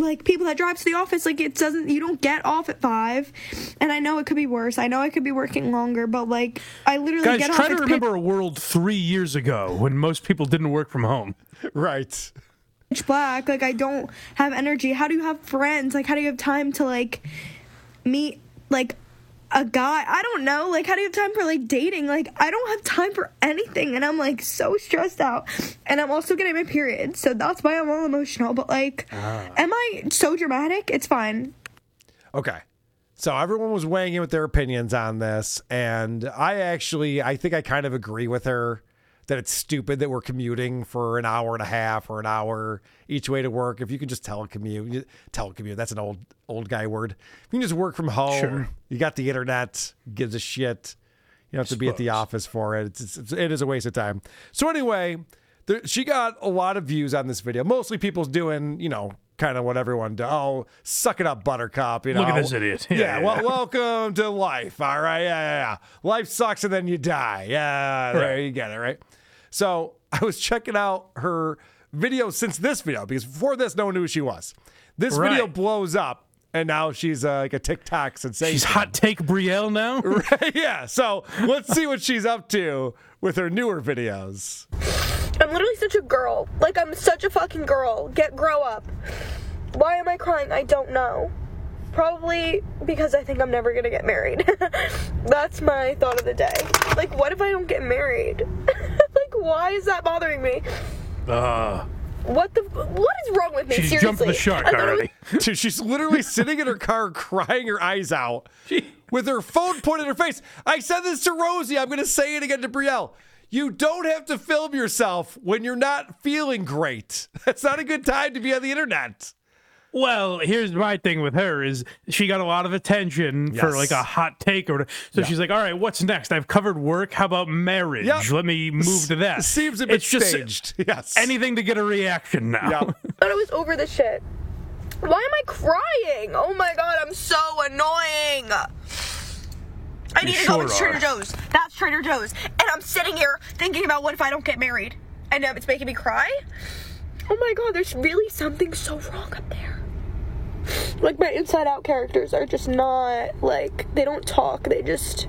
like people that drive to the office like it doesn't you don't get off at five. And i know it could be worse. I know i could be working longer but like i literally
Guys,
get
try
off
to
it's
remember a world three years ago when most people didn't work from home.
Right.
pitch black like i don't have energy. How do you have friends? Like how do you have time to like meet like a guy i don't know like how do you have time for like dating? Like i don't have time for anything and i'm like so stressed out. And i'm also getting my period so that's why i'm all emotional but like ah. am i so dramatic? It's fine.
Okay. So everyone was weighing in with their opinions on this, and I actually I think I kind of agree with her that it's stupid that we're commuting for an hour and a half or an hour each way to work. If you can just telecommute, telecommute, that's an old old guy word. If you can just work from home,
Sure.
you got the internet, gives a shit. You don't have to be at the office for it. It's, it's, it is a waste of time. So anyway, there, she got a lot of views on this video. Mostly people's doing, you know, kind of what everyone does. Oh, suck it up, Buttercup. You know,
Look at this idiot.
Yeah,
Yeah, yeah,
well, welcome to life. All right, yeah, yeah, yeah. Life sucks and then you die. Yeah, there
Right.
you get it. Right. So I was checking out her video since this video because before this, no one knew who she was. This video blows up. And now she's uh, like a TikTok sensation.
She's hot take Brielle now.
Right, yeah. So let's see what she's up to with her newer videos.
I'm literally such a girl. Like I'm such a fucking girl. Get grow up. Why am I crying? I don't know. Probably because I think I'm never gonna get married. That's my thought of the day. Like, what if I don't get married? like, why is that bothering me?
Uh,
What the? What is wrong with me?
She's
Seriously.
jumped the shark
I thought
already. Dude, she's literally sitting in her car crying her eyes out with her phone pointed at her face. I said this to Rosie. I'm going to say it again to Brielle. You don't have to film yourself when you're not feeling great. That's not a good time to be on the internet.
Well, here's my thing with her is she got a lot of attention for like a hot take or whatever. so
Yeah.
she's like, all right, what's next? I've covered work. How about marriage?
Yep.
Let me move to that.
Seems a bit
it's just
staged. Yes.
anything to get a reaction now.
Yeah.
thought I was over the shit. Why am I crying? Oh my god, I'm so annoying. I need
You
to go
sure
into Trader
are.
Joe's. That's Trader Joe's. And I'm sitting here thinking about what if I don't get married. And um, it's making me cry. Oh my god, there's really something so wrong up there. Like my inside out characters are just not like they don't talk, they just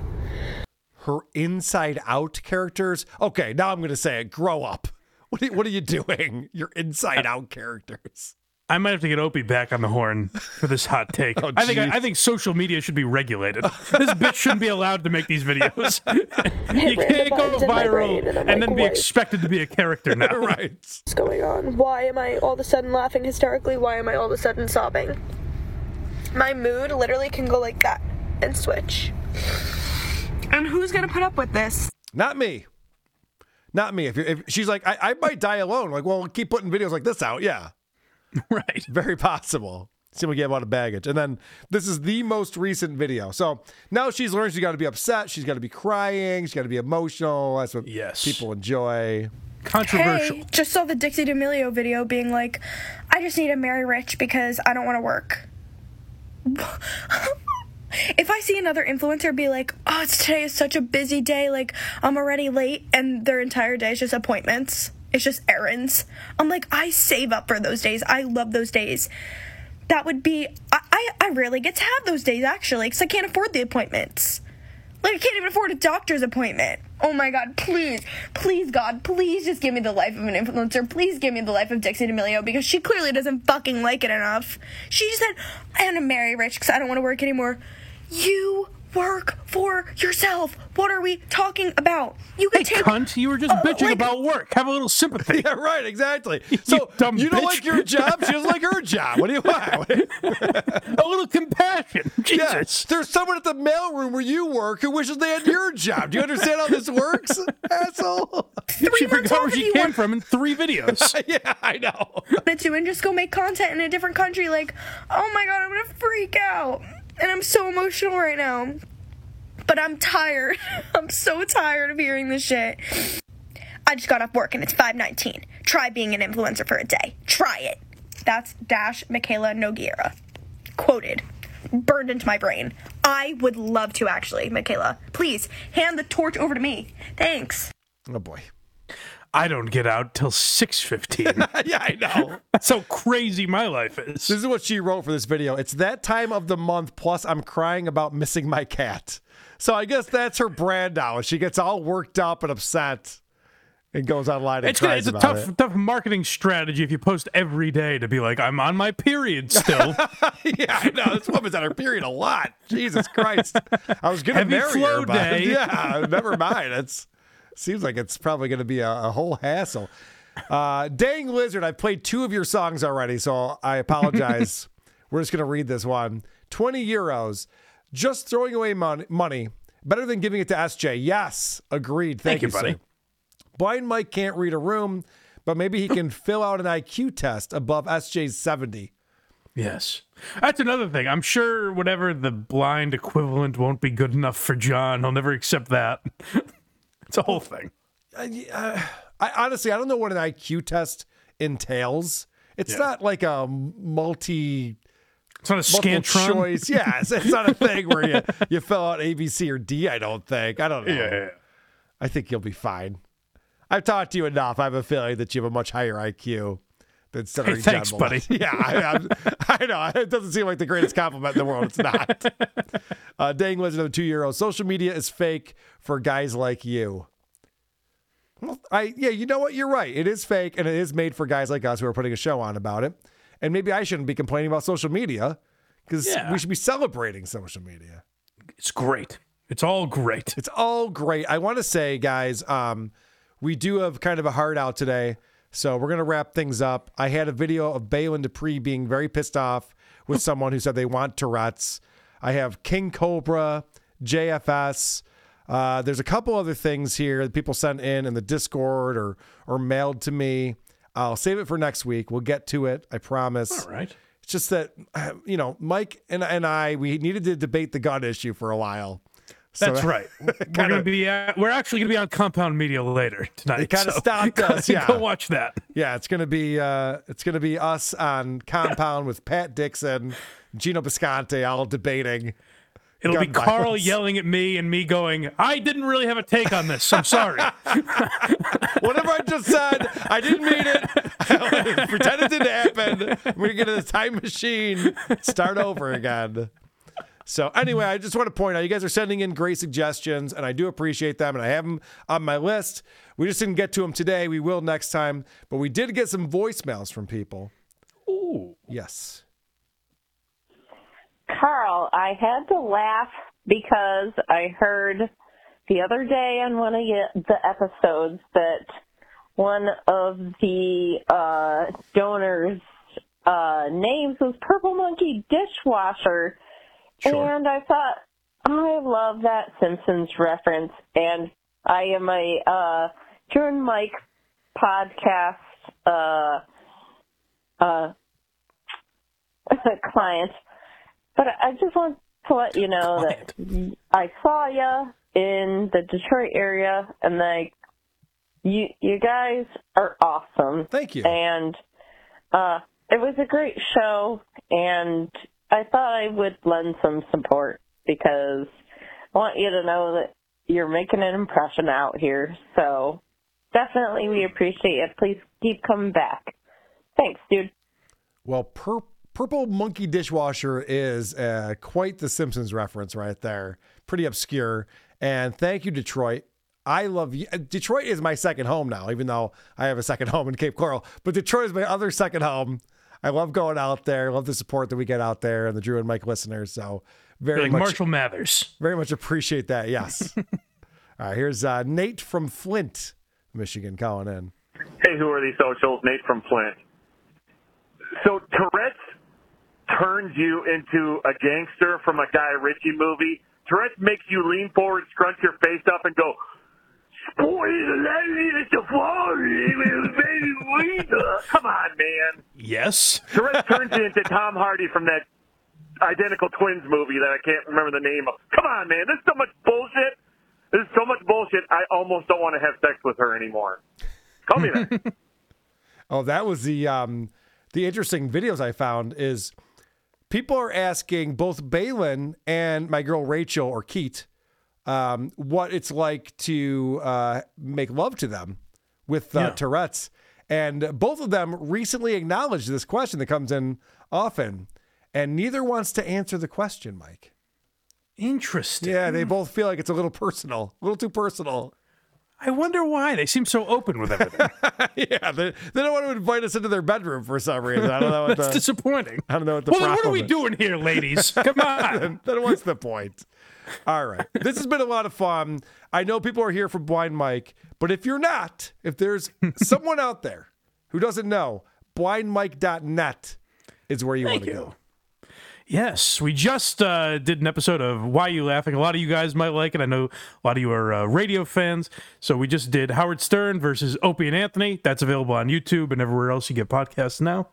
Her inside out characters. Okay, now I'm going to say it. Grow up. What are, what are you doing? Your inside out characters.
I might have to get Opie back on the horn for this hot take.
Oh,
I think
jeez.
I, think social media should be regulated. this bitch shouldn't be allowed to make these videos. you can't go
buttons in my
viral and,
and I'm
then be
what?
expected to be a character now.
right.
what's going on? Why am I all of a sudden laughing hysterically? Why am I all of a sudden sobbing? My mood literally can go like that and switch. And who's gonna put up with this?
Not me. Not me. If, you're, if she's like, I, I might die alone. Like, well, keep putting videos like this out. Yeah.
Right.
Very possible. See we get a lot of baggage. And then this is the most recent video. So now she's learned she's got to be upset. She's got to be crying. She's got to be emotional. That's what
Yes.
people enjoy.
Hey, just saw the Dixie D'Amelio video being like, I just need to marry rich because I don't want to work. if I see another influencer be like, oh, it's today is such a busy day, like I'm already late, and their entire day is just appointments, it's just errands. I'm like, I save up for those days. I love those days. That would be, I, I, rarely get to have those days actually, because I can't afford the appointments. Like I can't even afford a doctor's appointment. Oh my god, please, please God, please just give me the life of an influencer. Please give me the life of Dixie D'Amelio because she clearly doesn't fucking like it enough. She just said, I want to marry Rich because I don't want to work anymore. You work for yourself. What are we talking about? You
Hey,
can take
cunt, you were just bitching about work. Have a little sympathy.
Yeah, right, exactly. So
dumb
you don't
bitch.
like your job, she doesn't like her job. What do you want?
a little compassion.
Yeah,
Jesus.
there's someone at the mailroom where you work who wishes they had your job. Do you understand how this works, asshole?
she forgot where she came from in three videos.
yeah, I know.
But to and just go make content in a different country. Like, oh my god, I'm gonna freak out. And I'm so emotional right now. But I'm tired. I'm so tired of hearing this shit. I just got off work and it's 519. Try being an influencer for a day. Try it. That's Dash Michaela Noguera. Quoted. Burned into my brain. I would love to actually, Michaela. Please hand the torch over to me. Thanks.
Oh boy.
I don't get out till six fifteen.
yeah, I know.
That's how crazy my life is.
This is what she wrote for this video. It's that time of the month, plus I'm crying about missing my cat. So I guess that's her brand now. She gets all worked up and upset and goes online and
It's, it's a
about
tough,
it.
tough marketing strategy if you post every day to be like, I'm on my period still.
yeah, I know. This woman's on her period a lot. Jesus Christ. I was going to
Heavy
marry
flow
her, but
day.
yeah, never mind. It's seems like it's probably going to be a, a whole hassle. Uh, Dang Lizard, I've played two of your songs already, so I apologize. We're just going to read this one. 20 euros. Just throwing away mon- money. Better than giving it to SJ. Yes, agreed. Thank,
Thank you,
sir.
buddy.
Blind Mike can't read a room, but maybe he can fill out an IQ test above SJ's 70.
yes. That's another thing. I'm sure whatever the blind equivalent won't be good enough for John. He'll never accept that. it's a whole thing.
I, uh, I honestly, I don't know what an IQ test entails. It's
Yeah.
not like a multi.
It's not a Scantron.
choice. Yeah, it's, it's not a thing where you, you fill out A, B, C, or D. I don't think. I don't know.
Yeah, yeah.
I think you'll be fine. I've talked to you enough. I have a feeling that you have a much higher IQ than Senator
Hey, thanks,
John
buddy.
Yeah, I, I know. It doesn't seem like the greatest compliment in the world. It's not. uh, dang of two year old. Social media is fake for guys like you. Well, I yeah, you know what? You're right. It is fake, and it is made for guys like us who are putting a show on about it. And maybe I shouldn't be complaining about social media because
Yeah.
we should be celebrating social media.
It's great. It's all great.
It's all great. I want to say, guys, um, we do have kind of a heart out today. So we're going to wrap things up. I had a video of Baylen Dupree being very pissed off with someone who said they want Tourette's. I have King Cobra, JFS. Uh, there's a couple other things here that people sent in in the Discord or or mailed to me. I'll save it for next week. We'll get to it. I promise.
All right.
It's just that you know, Mike and and I we needed to debate the gun issue for a while. So
That's right. We're gonna be. Uh, we're actually gonna be on Compound Media later tonight.
It kind of
so
stopped us. Yeah,
go watch that.
Yeah, it's gonna be uh, it's gonna be us on Compound with Pat Dixon, Gino Bisconte, all debating
It'll be
gun Karl
yelling at me and me going, I didn't really have a take on this. I'm sorry.
Whatever I just said, I didn't mean it. Pretend it didn't happen. We're gonna get in a time machine, start over again. So anyway, I just want to point out you guys are sending in great suggestions, and I do appreciate them, and I have them on my list. We just didn't get to them today. We will next time, but we did get some voicemails from people.
Ooh,
yes.
Carl, I had to laugh because I heard the other day on one of the episodes that one of the uh, donors' uh, names was Purple Monkey Dishwasher. And I thought, I love that Simpsons reference. And I am a uh, and Mike podcast uh, uh, client. But I just want to let you know that I saw you in the Detroit area, and like you, you guys are awesome.
Thank you.
And uh, it was a great show, and I thought I would lend some support because I want you to know that you're making an impression out here. So definitely, we appreciate it. Please keep coming back. Thanks, dude.
Well, pur- Purple Monkey Dishwasher is uh, quite the Simpsons reference right there. Pretty obscure. And thank you, Detroit. I love you. Detroit is my second home now, even though I have a second home in Cape Coral. But Detroit is my other second home. I love going out there. I love the support that we get out there and the Drew and Mike listeners. So very
like
much
Marshall Mathers.
very much appreciate that. Yes. All right, here's uh, Nate from Flint, Michigan, calling in.
Hey, who are these socials? Nate from Flint. So Tourette's turns you into a gangster from a Guy Ritchie movie. Tourette's makes you lean forward, scrunch your face up, and go, Come on, man.
Yes.
Tourette's turns into Tom Hardy from that identical twins movie that I can't remember the name of. Come on, man. This is so much bullshit. This is so much bullshit. I almost don't want to have sex with her anymore. Call me that.
Oh, that was the um the interesting videos I found is people are asking both Baylen and my girl Rachel or Keat um, what it's like to uh, make love to them with uh,
Yeah.
Tourette's, and both of them recently acknowledged this question that comes in often, and neither wants to answer the question, Mike.
Interesting.
Yeah, they both feel like it's a little personal, a little too personal.
I wonder why they seem so open with everything.
yeah, they, they don't want to invite us into their bedroom for some reason. I don't know what
That's
the,
disappointing.
I don't know what the
Well, then what are we
is.
doing here, ladies? Come on.
then what's the point? All right. This has been a lot of fun. I know people are here for Blind Mike, but if you're not, if there's someone out there who doesn't know, blindmike.net is where you want to go.
Yes, we just uh, did an episode of Why You Laughing. A lot of you guys might like it. I know a lot of you are uh, radio fans. So we just did Howard Stern versus Opie and Anthony. That's available on YouTube and everywhere else you get podcasts now.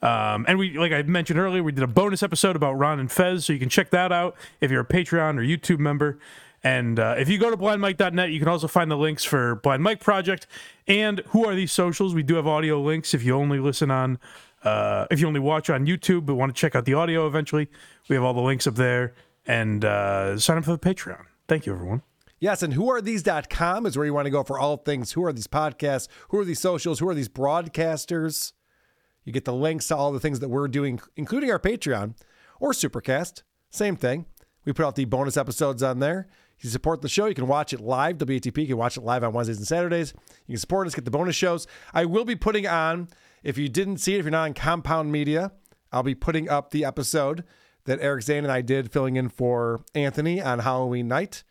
Um, and we, like I mentioned earlier, we did a bonus episode about Ron and Fez, so you can check that out if you're a Patreon or YouTube member. And uh, if you go to blindmike.net, you can also find the links for Blind Mike Project and Who Are These Socials. We do have audio links if you only listen on, uh, if you only watch on YouTube but want to check out the audio eventually. We have all the links up there. And uh, sign up for the Patreon. Thank you, everyone.
Yes, and whoarethese.com is where you want to go for all things. Who are these podcasts? Who are these socials? Who are these broadcasters? You get the links to all the things that we're doing, including our Patreon or Supercast. Same thing. We put out the bonus episodes on there. You support the show, you can watch it live. WATP, you can watch it live on Wednesdays and Saturdays. You can support us, get the bonus shows. I will be putting on, if you didn't see it, if you're not on Compound Media, I'll be putting up the episode that Eric Zane and I did filling in for Anthony on Halloween night.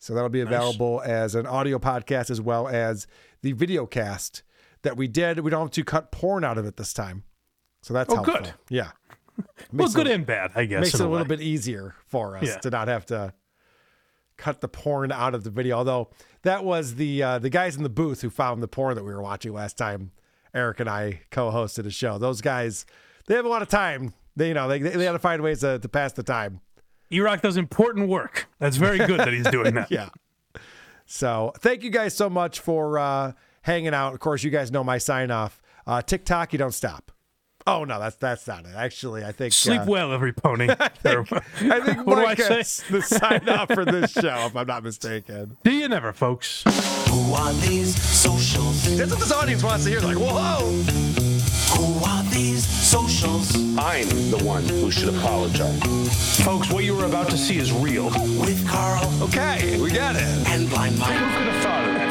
So that'll be available as an audio podcast as well as the video cast that we did. We don't have to cut porn out of it this time. So that's
Oh,
helpful.
good.
Yeah.
well, good
it-
and bad, I guess.
Makes it a
a
little
way.
bit easier for us
Yeah.
to not have to cut the porn out of the video. Although that was the uh, the guys in the booth who found the porn that we were watching last time. Eric and I co-hosted a show. Those guys, they have a lot of time. They you know they they got to find ways to, to pass the time.
E-Rock does important work. That's very good that he's doing that.
yeah. So thank you guys so much for uh, hanging out. Of course, you guys know my sign off. Uh, TikTok, you don't stop. Oh no, that's that's not it. Actually, I think
Sleep
uh,
well, every pony.
I think
what
Mike
do I say?
the sign off for this show, if I'm not mistaken.
Do you never, folks?
Who are these socials?
That's what this audience wants to hear. Like, whoa!
Who are these socials?
I'm the one who should apologize.
Folks, what you were about to see is real.
With Karl
Okay, we got it.
and Blind Mike.
Who could have thought of that?